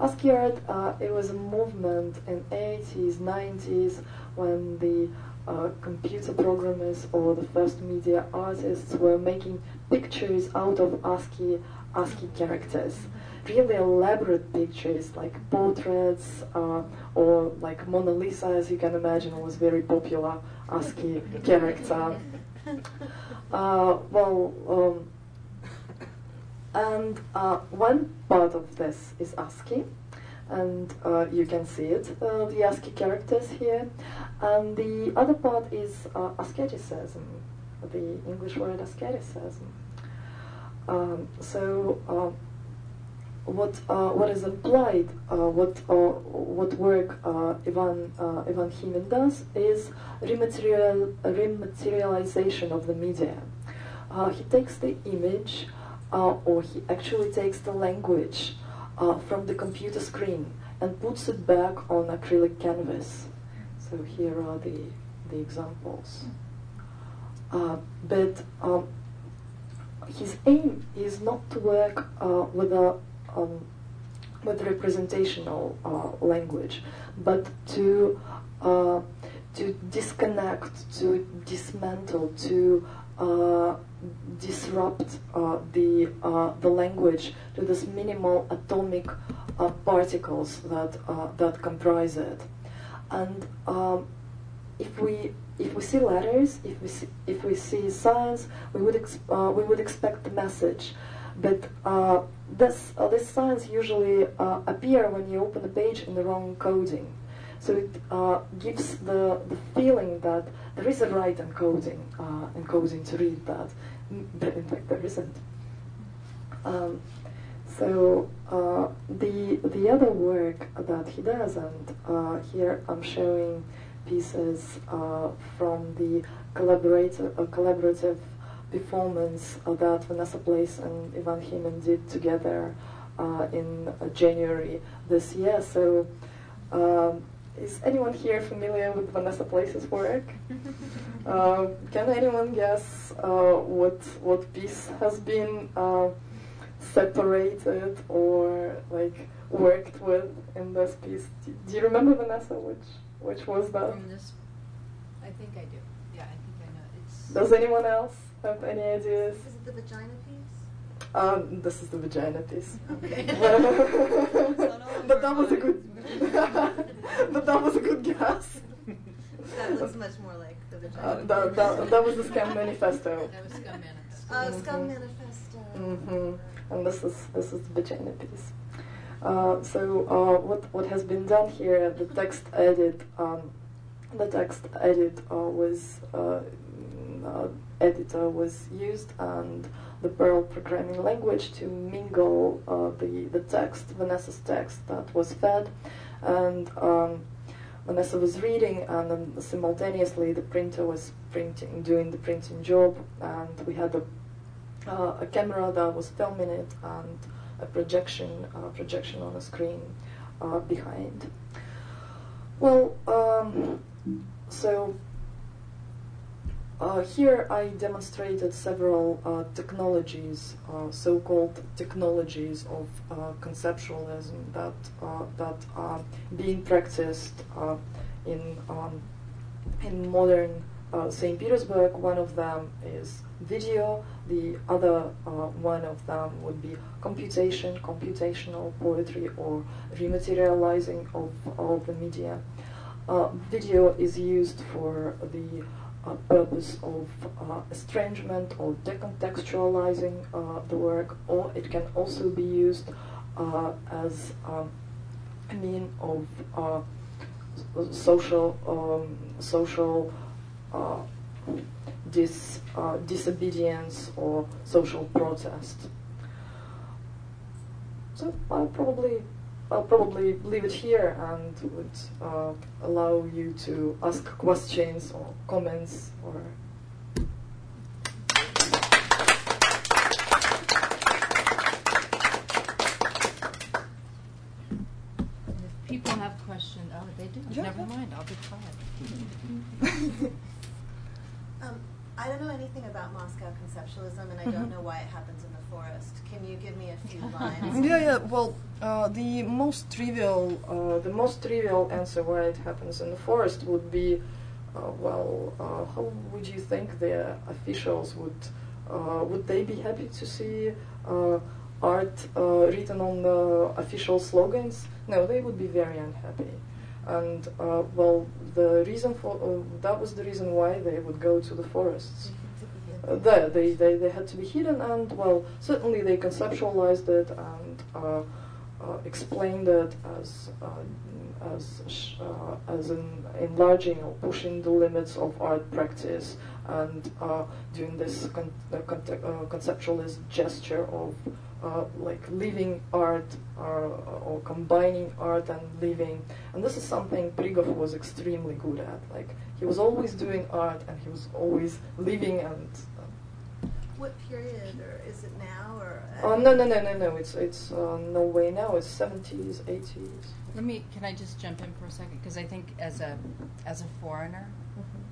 ASCII art, uh, it was a movement in 80s, 90s when the uh, computer programmers or the first media artists were making pictures out of ASCII, ASCII characters. Really elaborate pictures like portraits uh, or like Mona Lisa, as you can imagine, was very popular ASCII character. Uh, well, um, and uh, one part of this is ASCII, and uh, you can see it, uh, the ASCII characters here. And the other part is uh, asceticism, the English word asceticism. Um, so, uh, what uh, what is applied, uh, what what work Ivan Ivan Himin does is rematerial, rematerialization of the media. he takes the image uh, or he actually takes the language uh, from the computer screen and puts it back on acrylic canvas. So here are the, the examples. Uh, but um, his aim is not to work uh, with a um, with representational uh, language, but to uh, to disconnect, to dismantle, to disrupt uh, the uh, the language to this minimal atomic uh, particles that that comprise it. And um, if we if we see letters, if we see, if we see signs, we would we would expect the message. But this these signs usually appear when you open a page in the wrong coding. So it uh, gives the, the feeling that there is a right encoding, uh, encoding to read that, but in fact there isn't. Um, so uh, the the other work that he does, and uh, here I'm showing pieces uh, from the collaborative performance that Vanessa Place and Ivan Himin did together uh, in January this year. So. Um, is anyone here familiar with Vanessa Place's work? uh, can anyone guess uh, what what piece has been uh, separated or like worked with in this piece? Do, do, you remember Vanessa? Which which was that? From this, I think I do. Yeah, I think I know. It's. Does anyone else have any ideas? Is it the vagina piece? Um, this is the vagina piece. Okay. but that was a good. but that was a good guess. That looks much more like the Uh, vagina. that, that, that was the scam manifesto. That was scam Manifest. Oh, Scum Mhm. Manifesto. hmm And this is this is the vagina piece. Uh, so uh, what what has been done here? The text edit, um, the text edit uh, was uh, uh, editor was used, and the Perl programming language to mingle uh, the the text, Vanessa's text that was fed, and. Um, Vanessa was reading, and simultaneously the printer was printing, doing the printing job, and we had a uh, a camera that was filming it and a projection uh, projection on a screen uh, behind. Well, um, so uh, here I demonstrated several uh, technologies, uh, so-called technologies of uh, conceptualism that uh, that are being practiced uh, in um, in modern St. Petersburg. One of them is video. The other one of them would be computation, computational poetry, or rematerializing of of the media. video is used for the uh, purpose of uh, estrangement or decontextualizing uh, the work, or it can also be used as um, a mean of social um, social dis, disobedience or social protest. So I'll probably I'll probably leave it here and would uh, allow you to ask questions or comments or. If people have questions. Oh, they do. Yeah, Never yeah. mind. I'll be quiet. I don't know anything about Moscow conceptualism, and I don't know why it happens in the forest. Can you give me a few lines? Yeah, yeah. Well, uh, the most trivial, uh, the most trivial answer why it happens in the forest would be, uh, well, uh, how would you think the officials would, uh, would they be happy to see uh, art uh, written on the official slogans? No, they would be very unhappy. And uh, well, the reason for uh, that was the reason why they would go to the forests uh, there. They, they, they had to be hidden, and well, certainly they conceptualized it and uh, uh, explained it as uh, as sh- uh, as in enlarging or pushing the limits of art practice and uh, doing this con- uh, uh, conceptualist gesture of uh, like living art or, or combining art and living. And this is something Prigov was extremely good at. Like he was always doing art and he was always living and. What period, or is it now, or? Uh, oh no no no no no! It's it's uh, no way now. It's seventies, eighties. Let me. Can I just jump in for a second? Because I think as a as a foreigner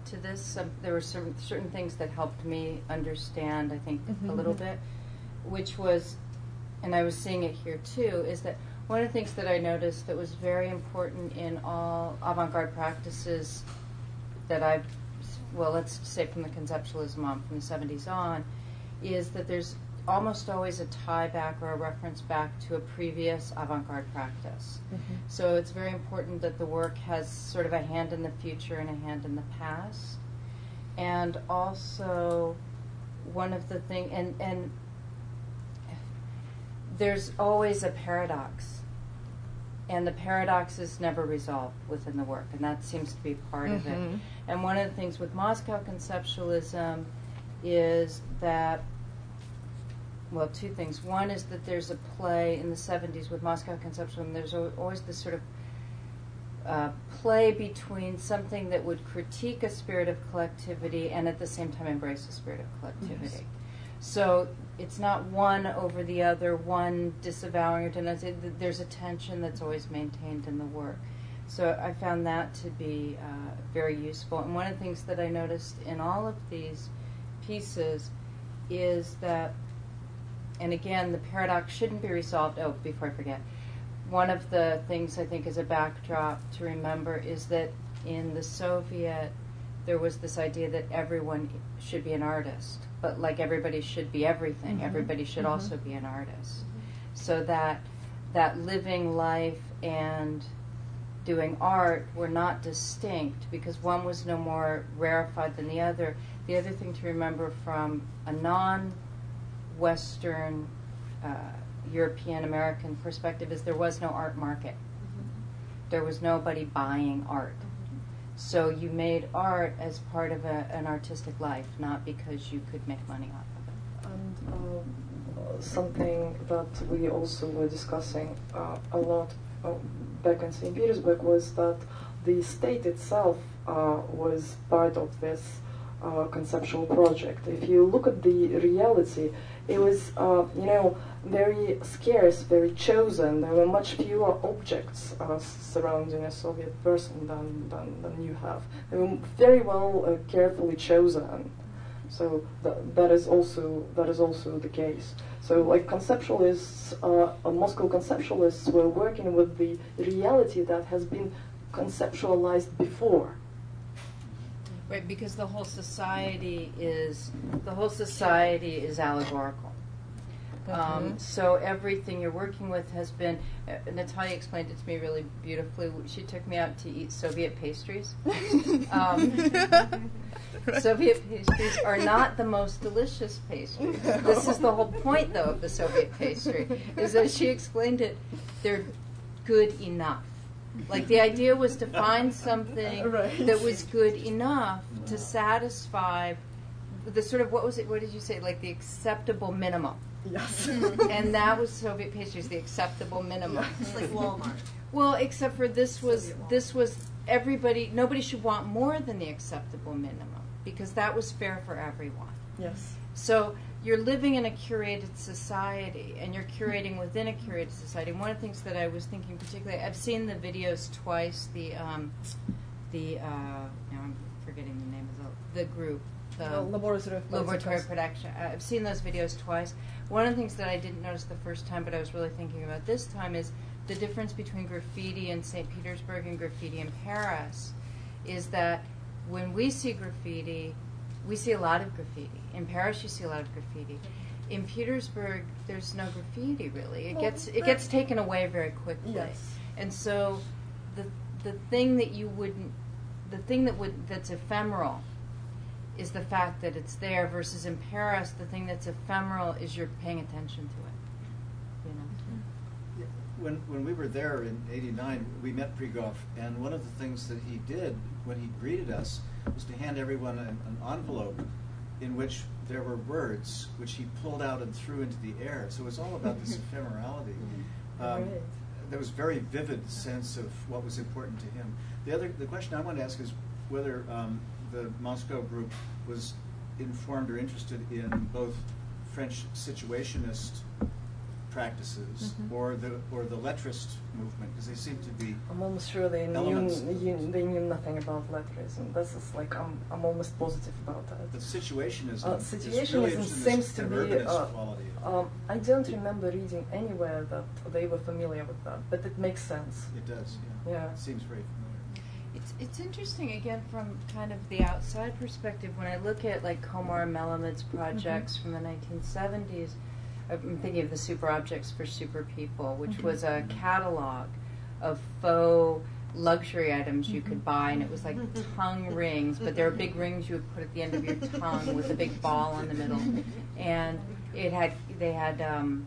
to this, some, there were certain certain things that helped me understand. I think a Mhm. little bit, which was, and I was seeing it here too, is that one of the things that I noticed that was very important in all avant-garde practices that I've, well, let's say from the conceptualism on, from the 70s on, is that there's almost always a tie back or a reference back to a previous avant-garde practice. Mm-hmm. So it's very important that the work has sort of a hand in the future and a hand in the past. And also, one of the thing, and and there's always a paradox, and the paradox is never resolved within the work, and that seems to be part of it. Mhm. And one of the things with Moscow conceptualism is that well, two things. One is that there's a play in the 70s with Moscow Conceptualism. There's always this sort of uh, play between something that would critique a spirit of collectivity and at the same time embrace a spirit of collectivity. So it's not one over the other, one disavowing or. Th- There's a tension that's always maintained in the work. So I found that to be uh, very useful. And one of the things that I noticed in all of these pieces is that and again, the paradox shouldn't be resolved. Oh, before I forget, one of the things I think is a backdrop to remember is that in the Soviet, there was this idea that everyone should be an artist, but like everybody should be everything, Mhm. everybody should Mhm. also be an artist. So that that living life and doing art were not distinct because one was no more rarefied than the other. The other thing to remember from a non Western uh, European American perspective is there was no art market. There was nobody buying art. So you made art as part of a, an artistic life, not because you could make money off of it. And uh, something that we also were discussing uh, a lot uh, back in St. Petersburg was that the state itself uh, was part of this uh, conceptual project. If you look at the reality, it was, uh, you know, very scarce, very chosen. There were much fewer objects uh, surrounding a Soviet person than, than, than you have. They were very well, uh, carefully chosen. So that, that is also that is also the case. So like conceptualists, uh, uh, Moscow conceptualists were working with the reality that has been conceptualized before. Right, because the whole society is the whole society is allegorical. Um, Mhm. so everything you're working with has been. Uh, Natalia explained it to me really beautifully. She took me out to eat Soviet pastries. um, Soviet pastries are not the most delicious pastries. This is the whole point, though, of the Soviet pastry, is that she explained it. They're good enough. Like the idea was to find something Right. that was good enough to satisfy the sort of what was it? What did you say? Like the acceptable minimum. Yes. and that was Soviet pastries, the acceptable minimum. It's like Walmart. Well, except for this was this was everybody. Nobody should want more than the acceptable minimum because that was fair for everyone. yes. So you're living in a curated society and you're curating within a curated society. And one of the things that I was thinking particularly, I've seen the videos twice. The um, the uh, now I'm forgetting the name of the the group. The Uh, Laboratory laboratory production. I've seen those videos twice. One of the things that I didn't notice the first time, but I was really thinking about this time, is the difference between graffiti in St. Petersburg and graffiti in Paris. Is that when we see graffiti, we see a lot of graffiti. In Paris, you see a lot of graffiti. In Petersburg, there's no graffiti really. It Well, gets it gets taken away very quickly. Yes. And so, the the thing that you wouldn't, the thing that would that's ephemeral, is the fact that it's there. Versus in Paris, the thing that's ephemeral is you're paying attention to it. You know. When, when we were there in '89, we met Prigov, and one of the things that he did when he greeted us was to hand everyone an, an envelope in which there were words which he pulled out and threw into the air. So it was all about this ephemerality. Um, Right. There was a very vivid sense of what was important to him. The other, the question I want to ask is whether um, the Moscow group was informed or interested in both French situationist practices Mhm. or the or the lettrist movement because they seem to be I'm almost sure they knew, you, they knew nothing about letterism. This is like I'm, I'm almost positive about that. the situationism. Uh, is situationism really seems to be. Uh, um, I don't remember reading anywhere that they were familiar with that, but it makes sense. it does. Yeah. Yeah. It seems very familiar. It's it's interesting again from kind of the outside perspective when I look at like Komar Melamid's projects from the 1970s. I'm thinking of the Super Objects for Super People, which Mhm. was a catalog of faux luxury items you could buy, and it was like tongue rings, but there were big rings you would put at the end of your tongue with a big ball in the middle, and it had they had um,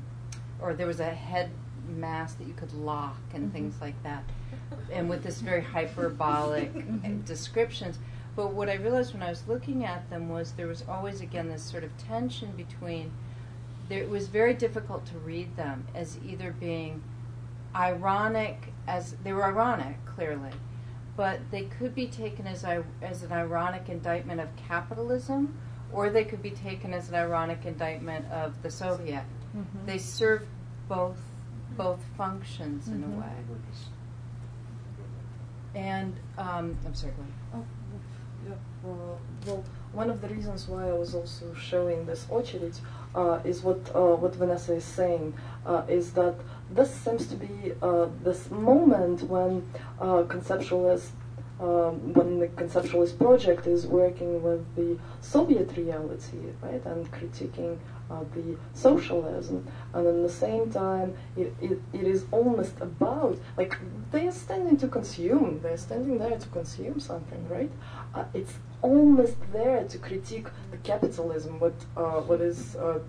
or there was a head mask that you could lock and Mhm. things like that, and with this very hyperbolic descriptions. But what I realized when I was looking at them was there was always again this sort of tension between. There, it was very difficult to read them as either being ironic as they were ironic clearly, but they could be taken as as an ironic indictment of capitalism, or they could be taken as an ironic indictment of the Soviet. Mhm. They serve both both functions in Mhm. a way. And um, I'm sorry, go ahead. Oh, yeah. Well, well, one of the reasons why I was also showing this очередь uh, is what uh, what Vanessa is saying uh, is that this seems to be uh, this moment when uh, conceptualist um, when the conceptualist project is working with the Soviet reality, right, and critiquing uh, the socialism, and at the same time, it, it, it is almost about like they are standing to consume, they are standing there to consume something, right? Uh, it's almost there to critique the capitalism, what uh, what is uh,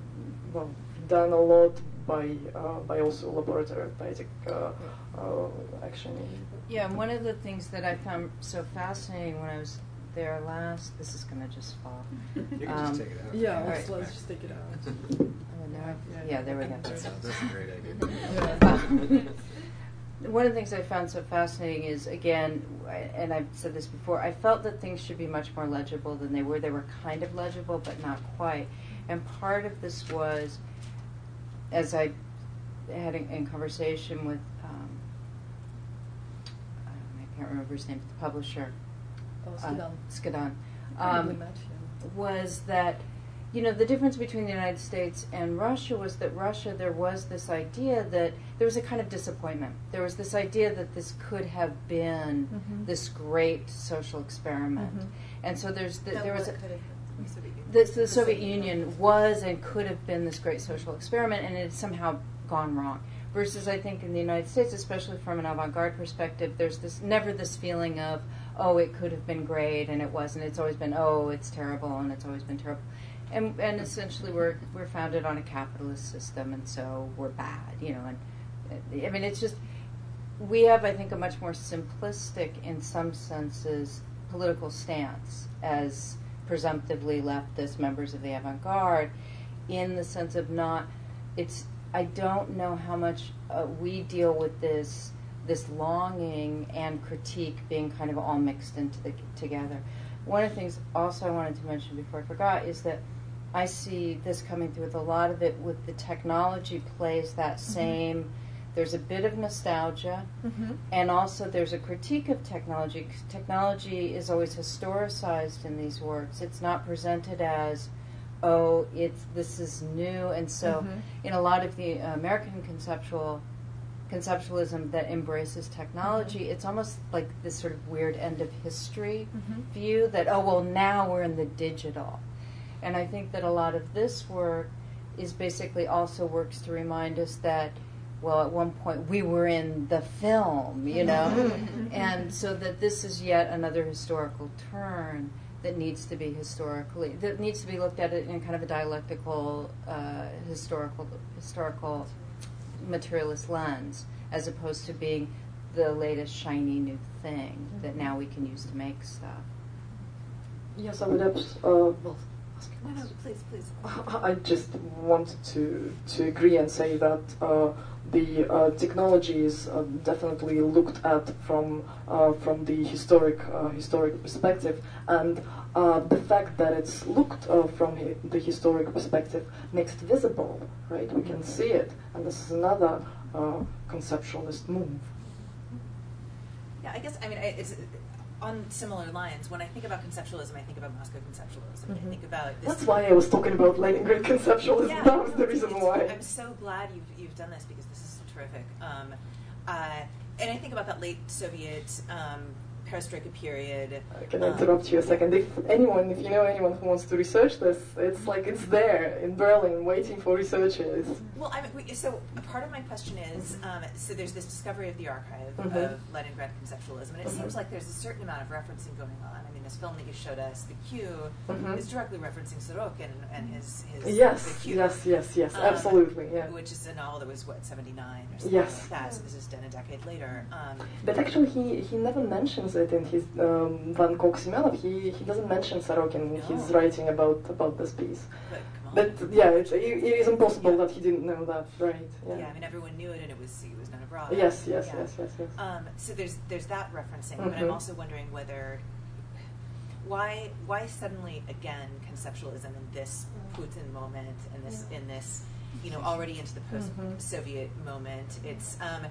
well done a lot by uh, by also laboratory poetic uh, action. Yeah, one of the things that I found so fascinating when I was there last, this is going to just fall. You can Um, just take it out. Yeah, All let's, right. let's just take it out. Oh, no. Yeah, Yeah, there we go. That's, that's a great idea. Yeah. One of the things I found so fascinating is, again, I- and I've said this before, I felt that things should be much more legible than they were. They were kind of legible, but not quite. And part of this was, as I had in, in conversation with, um, I can't remember his name, the publisher, Oh, Sudan. Skidan, um, was that you know the difference between the United States and Russia was that Russia there was this idea that there was a kind of disappointment. There was this idea that this could have been Mhm. this great social experiment, Mhm. and so there's the, there was what a, could. Soviet Union. the, the Soviet Union was and could have been this great social experiment, and it had somehow gone wrong. Versus, I think in the United States, especially from an avant-garde perspective, there's this never this feeling of oh, it could have been great and it wasn't. It's always been oh, it's terrible and it's always been terrible. And and essentially, we're we're founded on a capitalist system, and so we're bad, you know. And I mean, it's just we have, I think, a much more simplistic, in some senses, political stance as presumptively leftist members of the avant-garde, in the sense of not. It's. I don't know how much uh, we deal with this this longing and critique being kind of all mixed into the together. One of the things also I wanted to mention before I forgot is that I see this coming through with a lot of it with the technology plays that same. There's a bit of nostalgia, Mhm. and also there's a critique of technology. Technology is always historicized in these works. It's not presented as, oh, it's this is new, and so Mhm. in a lot of the American conceptual conceptualism that embraces technology, it's almost like this sort of weird end of history Mhm. view that oh well now we're in the digital, and I think that a lot of this work is basically also works to remind us that well at one point we were in the film, you know, and so that this is yet another historical turn that needs to be historically that needs to be looked at in kind of a dialectical uh, historical historical materialist lens as opposed to being the latest shiny new thing that now we can use to make stuff. Yes, I would abs- uh, well, No, no, please, please. I just wanted to to agree and say that uh, the uh, technology is uh, definitely looked at from uh, from the historic uh, historic perspective, and uh, the fact that it's looked uh, from hi- the historic perspective makes it visible, right? We can see it, and this is another uh, conceptualist move. Yeah, I guess, I mean, I- it's uh, on similar lines. When I think about conceptualism, I think about Moscow conceptualism. I Mhm. think about this. That's why I was talking about Leningrad conceptualism. Yeah, that was the reason why. I'm so glad you've, you've done this because this is so terrific. Um, uh, and I think about that late Soviet um, perestroika period. Can I interrupt you a second? If anyone, if you know anyone who wants to research this, it's like it's there in Berlin, waiting for researchers. Well, I mean, we- so part of my question is, um, so there's this discovery of the archive Mhm. of Leningrad conceptualism, and it Mhm. seems like there's a certain amount of referencing going on. I mean, this film that you showed us, The Q, Mhm. is directly referencing Sorokin and and his, his Yes, The Q. yes, yes, yes, Um, absolutely, yeah. Which is a novel that was, what, 79 or something Yes. like that, so this is done a decade later. Um, But actually, he, he never mentions it in his um, Van Gogh Simenov. He, he doesn't mention Sorokin when he's No. writing about about this piece. but. But yeah, it's, it, it is impossible that he didn't know that, right? yeah. Yeah. I mean, everyone knew it, and it was it was done abroad. Yes, yes, Yeah. yes, yes, yes. Um, so there's there's that referencing, but I'm Mhm. also wondering whether why why suddenly again conceptualism in this Putin moment in this in this you know already into the post-Soviet moment. It's um,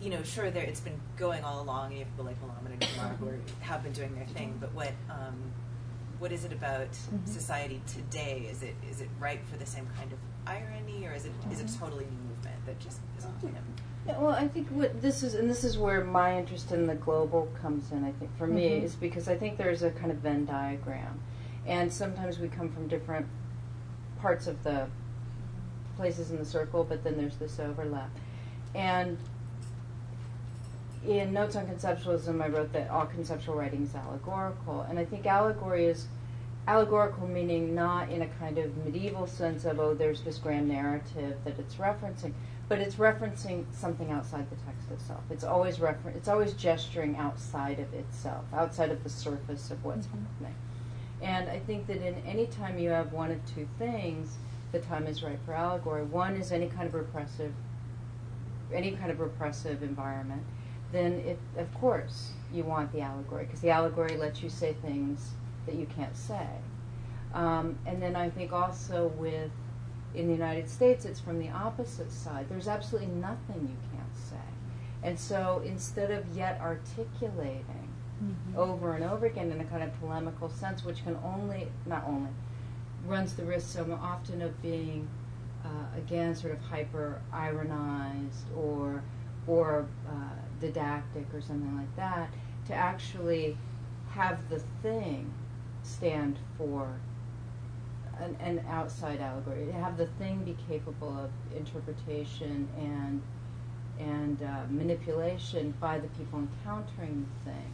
you know sure there it's been going all along, and you have people like Melamid and Komar who are, have been doing their thing, but what um, what is it about society today? Is it is it ripe for the same kind of irony, or is it is it totally new movement that just isn't him? Yeah, well, I think what this is, and this is where my interest in the global comes in. I think for me Mhm. is because I think there's a kind of Venn diagram, and sometimes we come from different parts of the places in the circle, but then there's this overlap. And in Notes on Conceptualism, I wrote that all conceptual writing is allegorical, and I think allegory is allegorical meaning not in a kind of medieval sense of oh there's this grand narrative that it's referencing but it's referencing something outside the text itself. It's always refer- it's always gesturing outside of itself outside of the surface of what's mm-hmm. happening. And i think that in any time you have one of two things the time is right for allegory. One is any kind of repressive any kind of repressive environment then it of course you want the allegory because the allegory lets you say things that you can't say. Um, and then I think also with in the United States, it's from the opposite side. There's absolutely nothing you can't say. And so instead of yet articulating over and over again in a kind of polemical sense, which can only, not only, runs the risk so often of being, uh, again, sort of hyper ironized or, or uh, didactic or something like that, to actually have the thing stand for an, an outside allegory. To have the thing be capable of interpretation and and uh, manipulation by the people encountering the thing.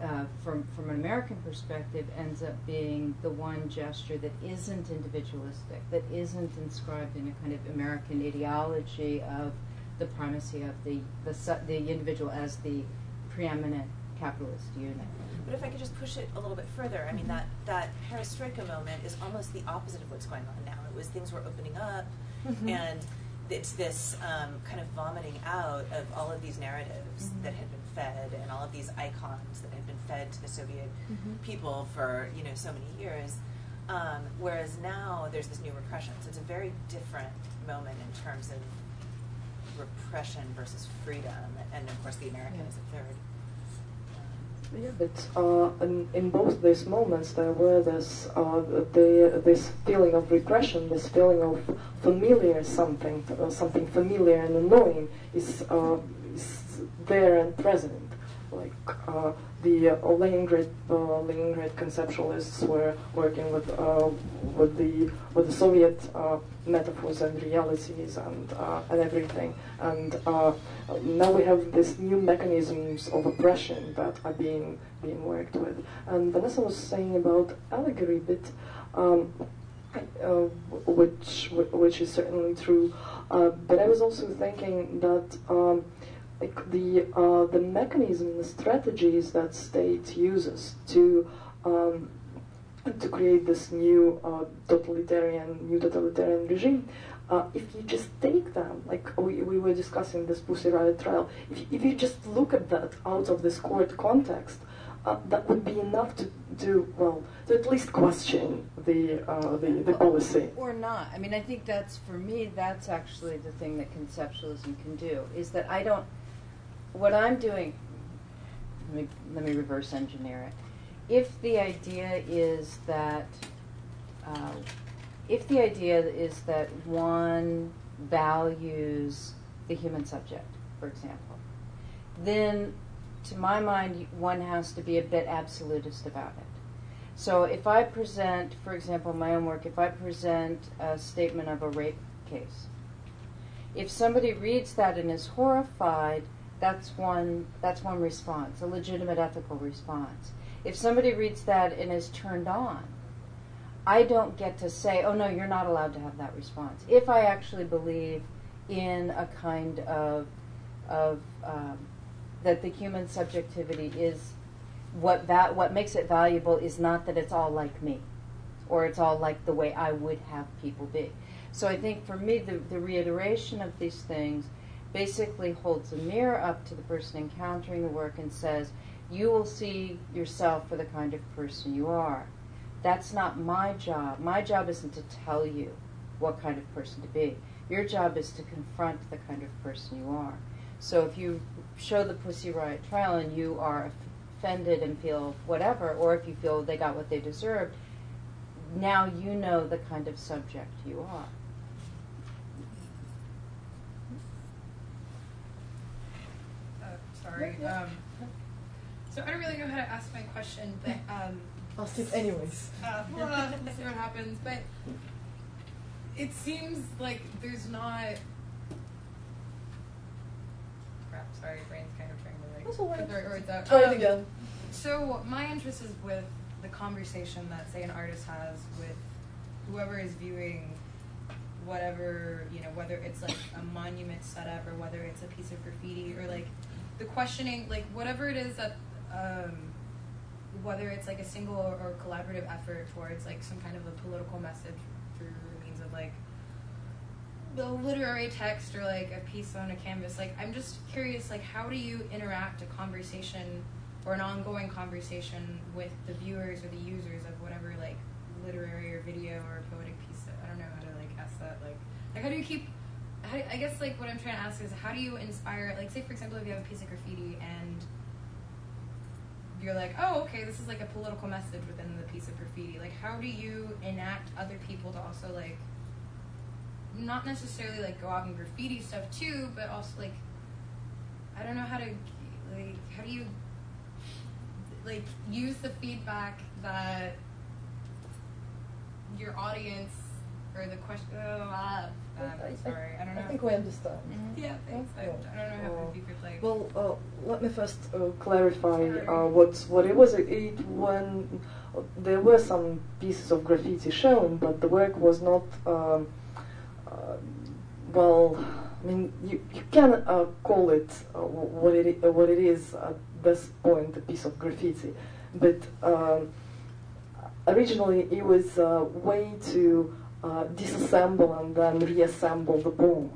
Uh, from from an American perspective, ends up being the one gesture that isn't individualistic, that isn't inscribed in a kind of American ideology of the primacy of the the, the individual as the preeminent capitalist unit. But if I could just push it a little bit further, I mean that that perestroika moment is almost the opposite of what's going on now. It was things were opening up, Mhm. and it's this um, kind of vomiting out of all of these narratives that had been fed, and all of these icons that had been fed to the Soviet people for you know so many years. Um, whereas now there's this new repression, so it's a very different moment in terms of repression versus freedom, and of course the American is a third. Yeah, but uh, in, in both these moments there were this uh, the, this feeling of repression, this feeling of familiar something, uh, something familiar and annoying is, uh, is there and present. Like uh, the uh, Leningrad, uh, Leningrad conceptualists were working with uh, with the with the Soviet metaphors and realities and and everything. And now we have these new mechanisms of oppression that are being being worked with. And Vanessa was saying about allegory, but. Um, uh, which which is certainly true, uh, but I was also thinking that um, the uh, the mechanism, the strategies that state uses to um, to create this new uh, totalitarian new totalitarian regime. Uh, if you just take them, like we, we were discussing this Pussy Riot trial, if, if you just look at that out of this court context, uh, that would be enough to do well to at least question the uh, the, the policy. Or not. I mean, I think that's for me. That's actually the thing that conceptualism can do. Is that I don't. What I'm doing. Let me let me reverse engineer it. If the idea is that. Uh, if the idea is that one values the human subject, for example, then to my mind, one has to be a bit absolutist about it. So if I present, for example, my own work, if I present a statement of a rape case, if somebody reads that and is horrified, that's one that's one response, a legitimate ethical response. If somebody reads that and is turned on, I don't get to say, "Oh no, you're not allowed to have that response." If I actually believe in a kind of of um, that the human subjectivity is what that what makes it valuable is not that it's all like me or it's all like the way I would have people be. So I think for me the, the reiteration of these things basically holds a mirror up to the person encountering the work and says, You will see yourself for the kind of person you are. That's not my job. My job isn't to tell you what kind of person to be. Your job is to confront the kind of person you are. So if you show the Pussy Riot trial and you are offended and feel whatever, or if you feel they got what they deserved, now you know the kind of subject you are. Uh, sorry. Um, so I don't really know how to ask my question, but um, Ask it anyways. uh, well, uh, we'll see what happens. But it seems like there's not. Crap! Sorry, brain's kind of trying to like That's all right. put words out. Try it Um, again. So my interest is with the conversation that say an artist has with whoever is viewing whatever you know whether it's like a monument setup or whether it's a piece of graffiti or like the questioning like whatever it is that um, whether it's like a single or collaborative effort towards like some kind of a political message through means of like the literary text or like a piece on a canvas like i'm just curious like how do you interact a conversation or an ongoing conversation with the viewers or the users of whatever like literary or video or poetic piece that, i don't know how to like ask that like like how do you keep how, i guess like what i'm trying to ask is how do you inspire like say for example if you have a piece of graffiti and you're like, oh, okay, this is like a political message within the piece of graffiti. Like, how do you enact other people to also like, not necessarily like go out and graffiti stuff too, but also like, I don't know how to, like, how do you, like, use the feedback that your audience or the question. Oh, ah, I- I- sorry, I don't know. I think we understand. Yeah, thanks. I, I don't know how if you could like. Well, uh, let me first uh, clarify uh, what what it was. It, it when uh, there were some pieces of graffiti shown, but the work was not. Um, uh, well, I mean, you, you can uh, call it uh, what it i- what it is at this point, a piece of graffiti, but um, originally it was a way to uh, disassemble and then reassemble the bomb.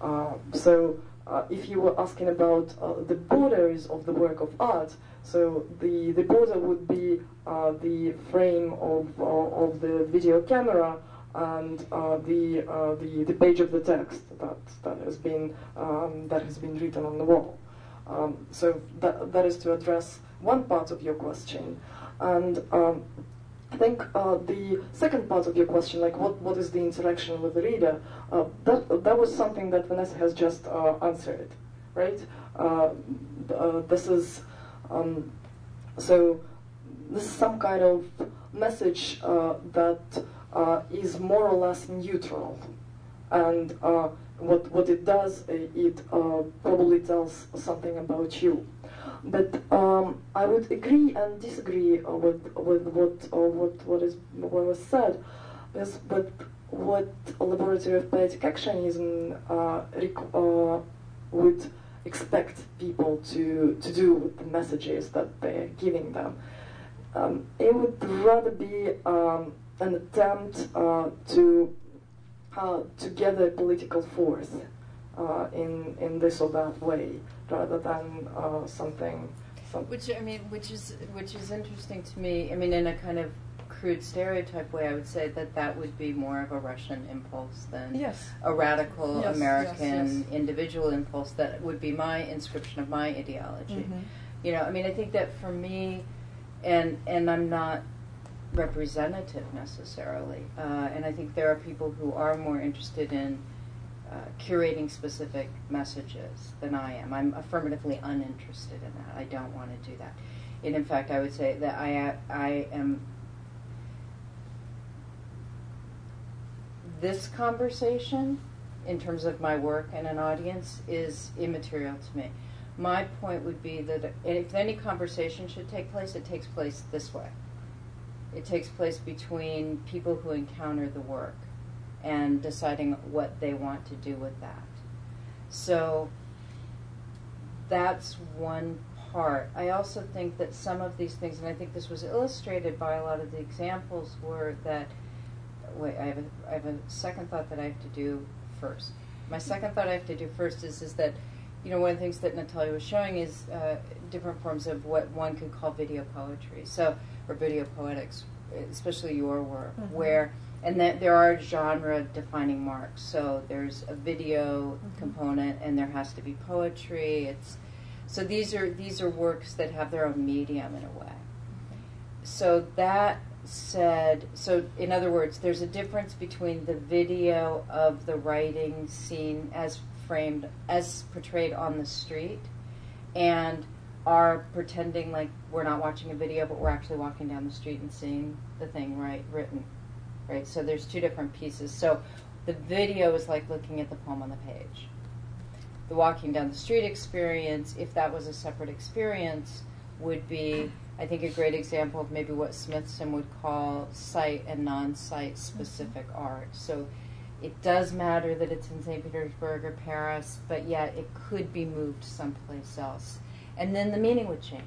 Uh, so uh, if you were asking about uh, the borders of the work of art, so the, the border would be uh, the frame of, uh, of the video camera and the, the, the page of the text that, that, has been, um, that has been written on the wall. Um, so that, that is to address one part of your question. And um, I think uh, the second part of your question, like what, what is the interaction with the reader, uh, that, that was something that Vanessa has just uh, answered, right? Uh, uh, this is, um, so this is some kind of message uh, that is more or less neutral. And what, what it does, it probably tells something about you. But um, I would agree and disagree with with what uh, what what is what was said. Yes, but what a laboratory of poetic actionism uh, uh, would expect people to to do with the messages that they're giving them. Um, it would rather be um, an attempt uh, to uh, to gather political force uh, in in this or that way rather than uh, something. Some which I mean, which is which is interesting to me. I mean, in a kind of crude stereotype way, I would say that that would be more of a Russian impulse than yes. a radical yes, American yes, yes. individual impulse. That would be my inscription of my ideology. Mm-hmm. You know, I mean, I think that for me, and and I'm not representative necessarily, uh, and I think there are people who are more interested in uh, curating specific messages than I am. I'm affirmatively uninterested in that. I don't want to do that. And in fact, I would say that I, I am. This conversation, in terms of my work and an audience, is immaterial to me. My point would be that if any conversation should take place, it takes place this way. It takes place between people who encounter the work and deciding what they want to do with that. So that's one part. I also think that some of these things, and I think this was illustrated by a lot of the examples, were that. Wait, I have a, I have a second thought that I have to do first. My second thought I have to do first is is that, you know, one of the things that Natalia was showing is uh, different forms of what one could call video poetry. So, or video poetics, especially your work, mm-hmm. where and that there are genre defining marks. So there's a video mm-hmm. component, and there has to be poetry. It's so these are these are works that have their own medium in a way. So that said, so in other words, there's a difference between the video of the writing scene as framed, as portrayed on the street, and are pretending like we're not watching a video, but we're actually walking down the street and seeing the thing right written right? So there's two different pieces. So the video is like looking at the poem on the page. The walking down the street experience, if that was a separate experience, would be, I think, a great example of maybe what Smithson would call site and non site specific mm-hmm. art. So it does matter that it's in St. Petersburg or Paris, but yet it could be moved someplace else. And then the meaning would change,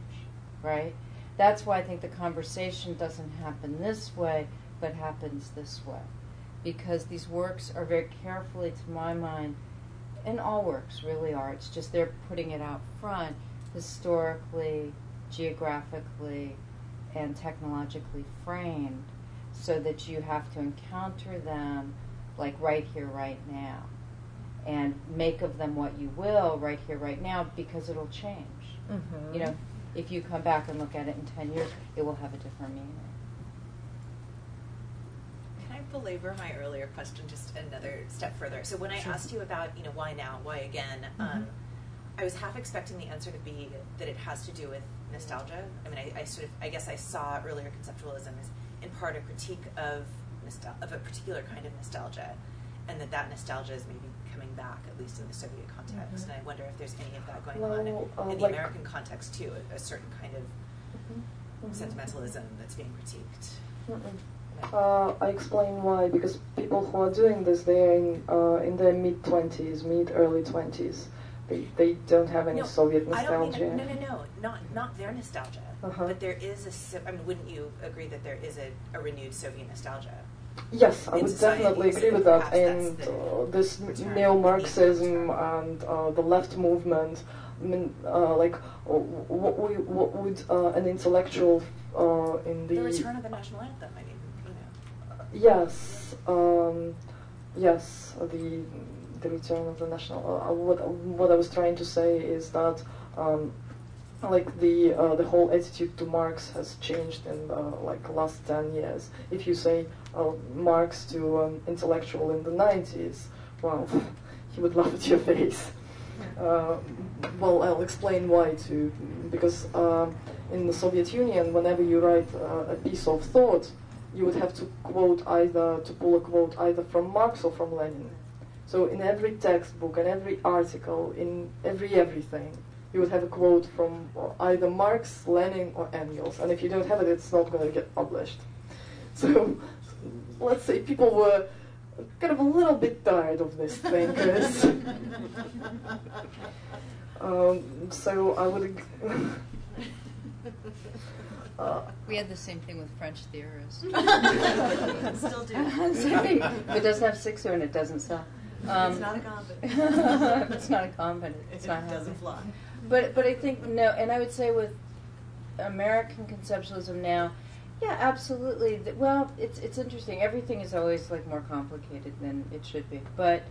right? That's why I think the conversation doesn't happen this way, but happens this way. Because these works are very carefully, to my mind, and all works really are, it's just they're putting it out front historically, geographically, and technologically framed so that you have to encounter them like right here, right now. And make of them what you will right here, right now, because it'll change. Mm-hmm. You know, if you come back and look at it in 10 years, it will have a different meaning belabor my earlier question just another step further. So when I sure. asked you about, you know, why now, why again, mm-hmm. um, I was half expecting the answer to be that it has to do with nostalgia. I mean, I, I, sort of, I guess I saw earlier conceptualism as in part a critique of nostal- of a particular kind of nostalgia, and that that nostalgia is maybe coming back, at least in the Soviet context. Mm-hmm. And I wonder if there's any of that going well, on in, uh, in the like American context too, a, a certain kind of mm-hmm. sentimentalism that's being critiqued. Uh, I explain why. Because people who are doing this, they are in uh, in their mid twenties, mid early twenties. They, they don't have any no, Soviet nostalgia. I don't mean, no, no, no, not not their nostalgia. Uh-huh. But there is a. I mean, wouldn't you agree that there is a, a renewed Soviet nostalgia? Yes, I in would definitely agree with that. And the- uh, this neo-Marxism and uh, the left movement, I mean, uh, like, uh, what, we, what would uh, an intellectual uh, in the The return of the national anthem, I mean. Yes, um, yes, the the return of the national. Uh, what what I was trying to say is that, um, like the uh, the whole attitude to Marx has changed in the like last ten years. If you say uh, Marx to an intellectual in the nineties, well, he would laugh at your face. Uh, well, I'll explain why too. Because uh, in the Soviet Union, whenever you write uh, a piece of thought, you would have to quote either to pull a quote either from Marx or from Lenin. So in every textbook and every article, in every everything, you would have a quote from either Marx, Lenin, or Engels. And if you don't have it, it's not going to get published. So let's say people were kind of a little bit tired of this thinkers. um, so I would. ag- uh, We had the same thing with French theorists. Still do. If it doesn't have six and it doesn't sell. Um, It's not a confidence. it's not a confidence. It's It not doesn't happening. fly. But but I think no, and I would say with American conceptualism now, yeah, absolutely. Th- Well, it's it's interesting. Everything is always like more complicated than it should be, but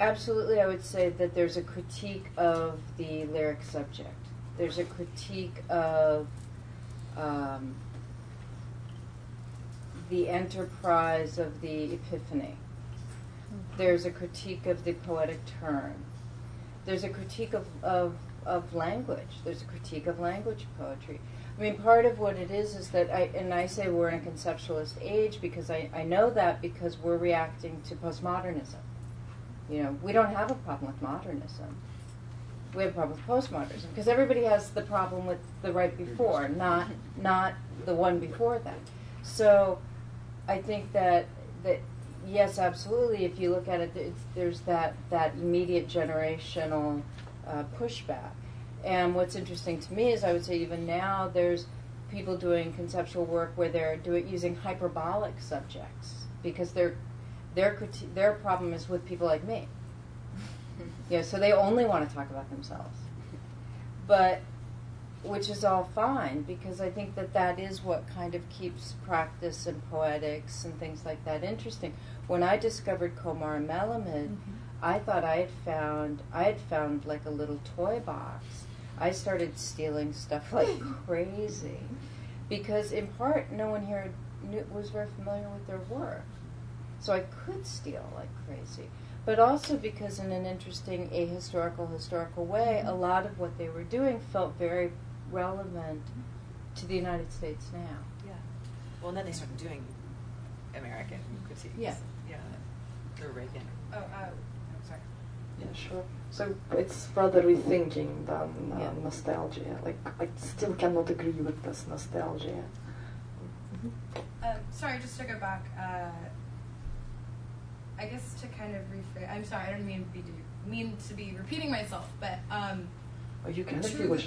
absolutely, I would say that there's a critique of the lyric subject. There's a critique of um, the enterprise of the epiphany. There's a critique of the poetic turn. There's a critique of, of, of language. There's a critique of language poetry. I mean, part of what it is is that I, and I say we're in a conceptualist age because I, I know that because we're reacting to postmodernism. You know, we don't have a problem with modernism. We have a problem with postmodernism because everybody has the problem with the right before, not not the one before that. So, I think that that yes, absolutely. If you look at it, it's, there's that that immediate generational uh, pushback. And what's interesting to me is, I would say even now there's people doing conceptual work where they're doing using hyperbolic subjects because their their their problem is with people like me. Yeah, so they only want to talk about themselves. But which is all fine because I think that that is what kind of keeps practice and poetics and things like that interesting. When I discovered Komar and Melamid, mm-hmm. I thought I had found I had found like a little toy box. I started stealing stuff like crazy because in part no one here knew, was very familiar with their work. So I could steal like crazy. But also because in an interesting ahistorical historical way, a lot of what they were doing felt very relevant to the United States now. Yeah. Well, and then they started doing American critiques. Yeah. Yeah. The Reagan. Oh, uh, I'm sorry. Yeah, sure. So it's rather rethinking than uh, Yeah. nostalgia. Like I still cannot agree with this nostalgia. Um, sorry, just to go back. Uh, I guess to kind of rephrase. I'm sorry. I don't mean to be mean to be repeating myself, but um, Oh, you if two.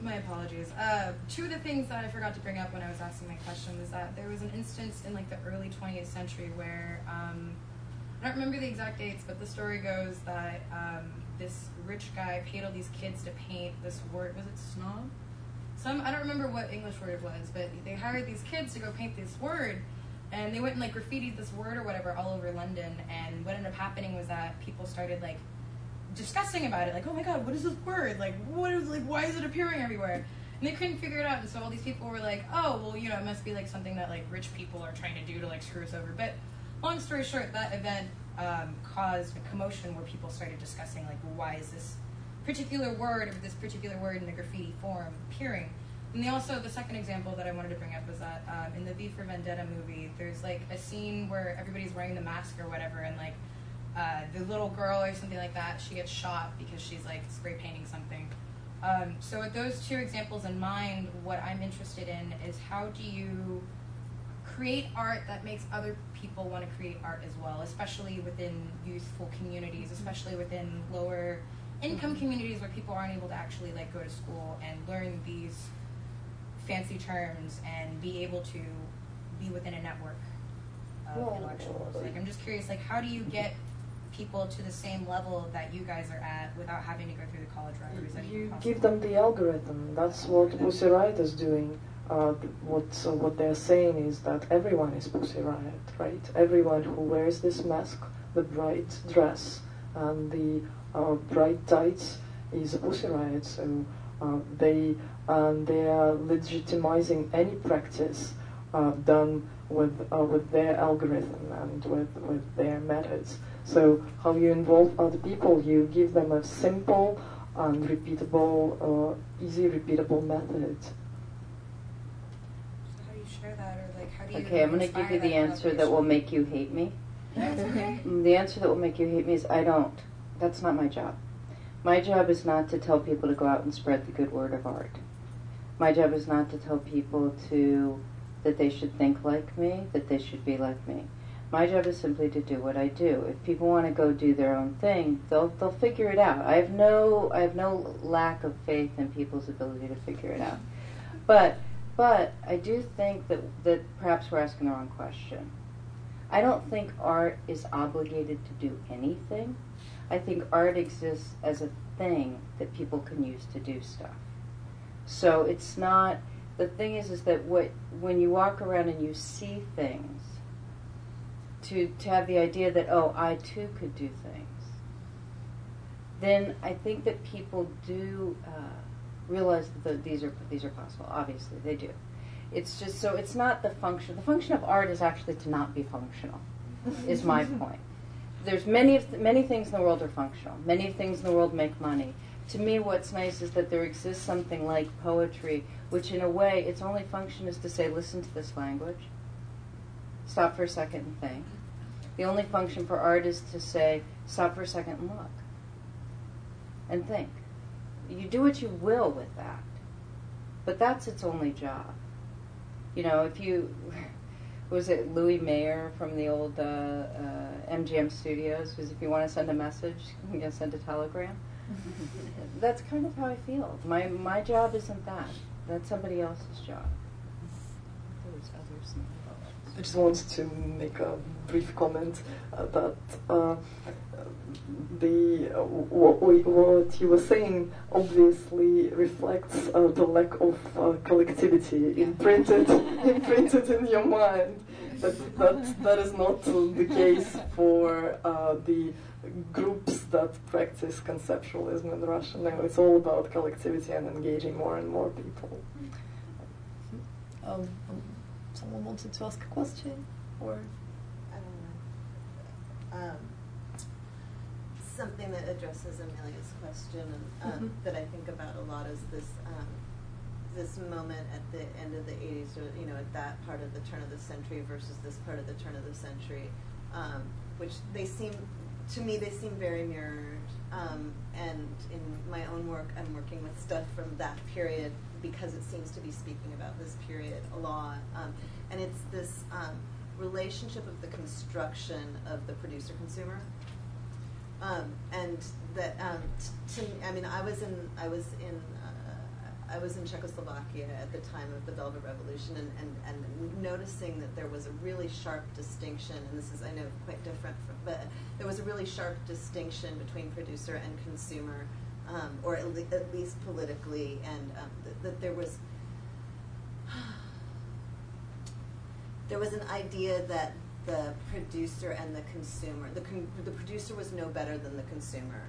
My apologies. Uh, two of the things that I forgot to bring up when I was asking my question was that there was an instance in like the early 20th century where um, I don't remember the exact dates, but the story goes that um, this rich guy paid all these kids to paint this word. Was it snob? Some I don't remember what English word it was, but they hired these kids to go paint this word, and they went and like graffitied this word or whatever all over London. And what ended up happening was that people started like discussing about it, like, oh my god, what is this word? Like, what is like, why is it appearing everywhere? And they couldn't figure it out, and so all these people were like, oh, well, you know, it must be like something that like rich people are trying to do to like screw us over. But long story short, that event um, caused a commotion where people started discussing like, why is this particular word or this particular word in the graffiti form appearing? And they also, the second example that I wanted to bring up was that um, in the V for Vendetta movie, there's like a scene where everybody's wearing the mask or whatever, and like uh, the little girl or something like that, she gets shot because she's like spray painting something. Um, so with those two examples in mind, what I'm interested in is how do you create art that makes other people want to create art as well, especially within youthful communities, especially within lower income communities where people aren't able to actually like go to school and learn these fancy terms and be able to be within a network of intellectuals. Like, I'm just curious, like, how do you get people to the same level that you guys are at without having to go through the college route? Is that You possible? give them the algorithm. That's what Pussy Riot is doing. Uh, what uh, what they're saying is that everyone is Pussy Riot, right? Everyone who wears this mask, the bright dress, and the uh, bright tights is a Pussy Riot. So uh, they and they are legitimizing any practice uh, done with uh, with their algorithm and with with their methods. So how you involve other people? You give them a simple and repeatable, uh, easy repeatable method. So how do you share that, or like, how do you? Okay, I'm going to give you the answer that will make you hate me. That's okay. Mm, The answer that will make you hate me is I don't. That's not my job. My job is not to tell people to go out and spread the good word of art. My job is not to tell people to that they should think like me, that they should be like me. My job is simply to do what I do. If people want to go do their own thing, they'll they'll figure it out. I have no I have no lack of faith in people's ability to figure it out. But but I do think that that perhaps we're asking the wrong question. I don't think art is obligated to do anything. I think art exists as a thing that people can use to do stuff. So it's not the thing is is that what when you walk around and you see things to to have the idea that oh I too could do things then I think that people do uh, realize that these are these are possible. Obviously they do. It's just so it's not the function the function of art is actually to not be functional is my point. There's many of many things in the world are functional. Many things in the world make money to me what's nice is that there exists something like poetry which in a way its only function is to say listen to this language. Stop for a second and think. The only function for art is to say stop for a second and look and think. You do what you will with that but that's its only job. You know if you was it Louis Mayer from the old uh, uh, MGM studios was if you want to send a message you can send a telegram that's kind of how I feel. My my job isn't that. That's somebody else's job. There's others in I just wanted to make a brief comment uh, that uh, the uh, what, we, what you were saying obviously reflects uh, the lack of uh, collectivity imprinted imprinted in your mind. That that, that is not the case for uh, the groups that practice conceptualism in Russia. No, it's all about collectivity and engaging more and more people. Um, um, someone wanted to ask a question, or I don't know. Um, something that addresses Amelia's question and um, Mhm. that I think about a lot is this um, this moment at the end of the 80s, or you know, at that part of the turn of the century versus this part of the turn of the century, um, which they seem to me they seem very mirrored. Um, and in my own work, I'm working with stuff from that period because it seems to be speaking about this period a lot. Um, and it's this um, relationship of the construction of the producer consumer. Um, and that um, to I mean, I was in I was in I was in Czechoslovakia at the time of the Velvet Revolution, and, and, and noticing that there was a really sharp distinction, and this is I know quite different, from, but there was a really sharp distinction between producer and consumer, um, or at, le- at least politically, and um, th- that there was there was an idea that the producer and the consumer, the, con- the producer was no better than the consumer.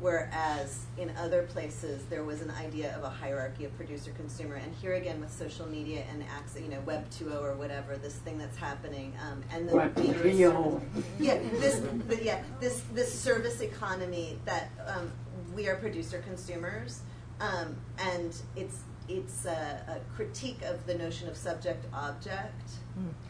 Whereas in other places, there was an idea of a hierarchy of producer consumer. And here again, with social media and access, you know, Web 2.0 or whatever, this thing that's happening. Um, and the Web being 3.0. yeah, this, the, yeah, this, this service economy that um, we are producer consumers, um, and it's it's a, a critique of the notion of subject object,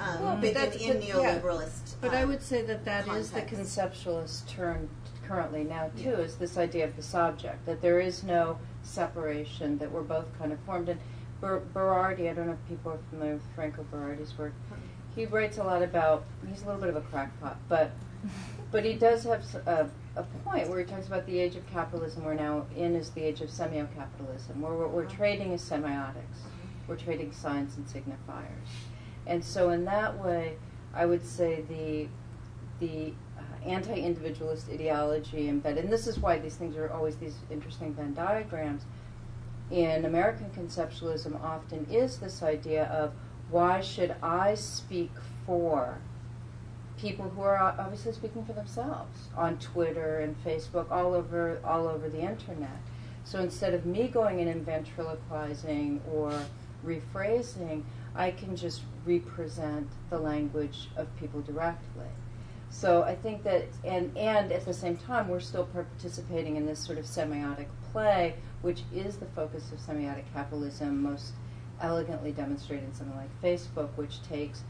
um, Well, but but that's- in, in but, yeah. neoliberalist. But I um, would say that that is the conceptualist turn currently now too, is this idea of the subject, that there is no separation, that we're both kind of formed. And Ber- Berardi, I don't know if people are familiar with Franco Berardi's work, mm-hmm. he writes a lot about, he's a little bit of a crackpot, but but he does have a point where he talks about the age of capitalism we're now in is the age of semio-capitalism, where we're, we're uh-huh. trading as semiotics. Mm-hmm. We're trading signs and signifiers. And so in that way, I would say the the anti-individualist ideology embedded, and this is why these things are always these interesting Venn diagrams. In American conceptualism, often is this idea of why should I speak for people who are obviously speaking for themselves on Twitter and Facebook, all over all over the internet. So instead of me going in and ventriloquizing or rephrasing, I can just represent the language of people directly. So I think that, and, and at the same time, we're still participating in this sort of semiotic play, which is the focus of semiotic capitalism, most elegantly demonstrated in something like Facebook, which takes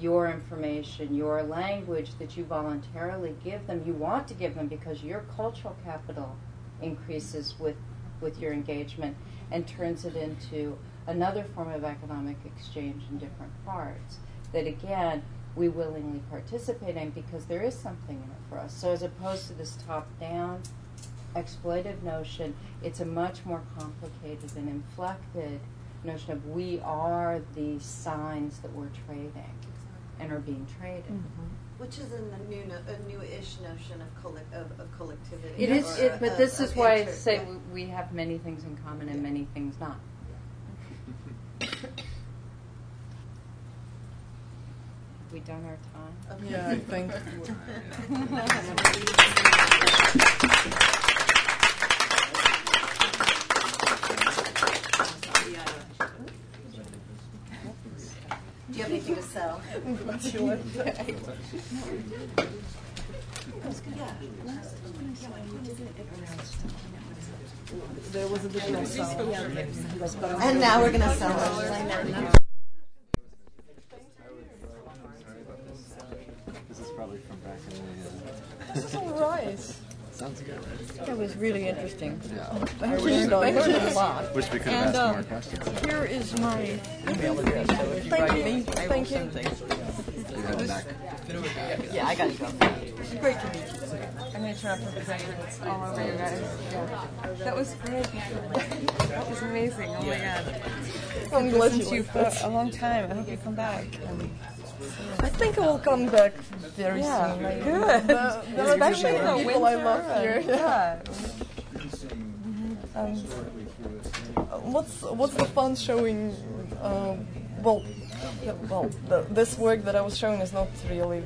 your information, your language that you voluntarily give them, you want to give them because your cultural capital increases with, with your engagement, and turns it into another form of economic exchange in different parts. That again, we willingly participate in because there is something in it for us. So as opposed to this top down exploitive notion, it's a much more complicated and inflected notion of we are the signs that we're trading and are being traded. Mm-hmm. Which is a new, no, a new-ish notion of, collect, of, of collectivity. It is, or it, but of- this of is why I say yeah. we, we have many things in common and many things not. we done our time? Okay. Yeah, I think. Do you have anything to sell? There was a additional sound. And now we're gonna sell it. This is probably from back in the. This is all right. Sounds good, right? That was really interesting. Yeah. I learned, I learned a lot. Wish we could have and, asked um, more questions. Here is my email address. So if you Thank write you. me, I will Thank you. send things. You have it back. Yeah, I gotta go. Great to meet you. I'm gonna turn up the projections all over you guys. Yeah. That was great. That was amazing. Oh my god. I'm I've glad you to you for a long time. I hope you come back. I think I will come back very Yeah, soon. Like, good. The, are Especially the people I love here. yeah. And what's what's the fun showing? Uh, well, well, the, this work that I was showing is not really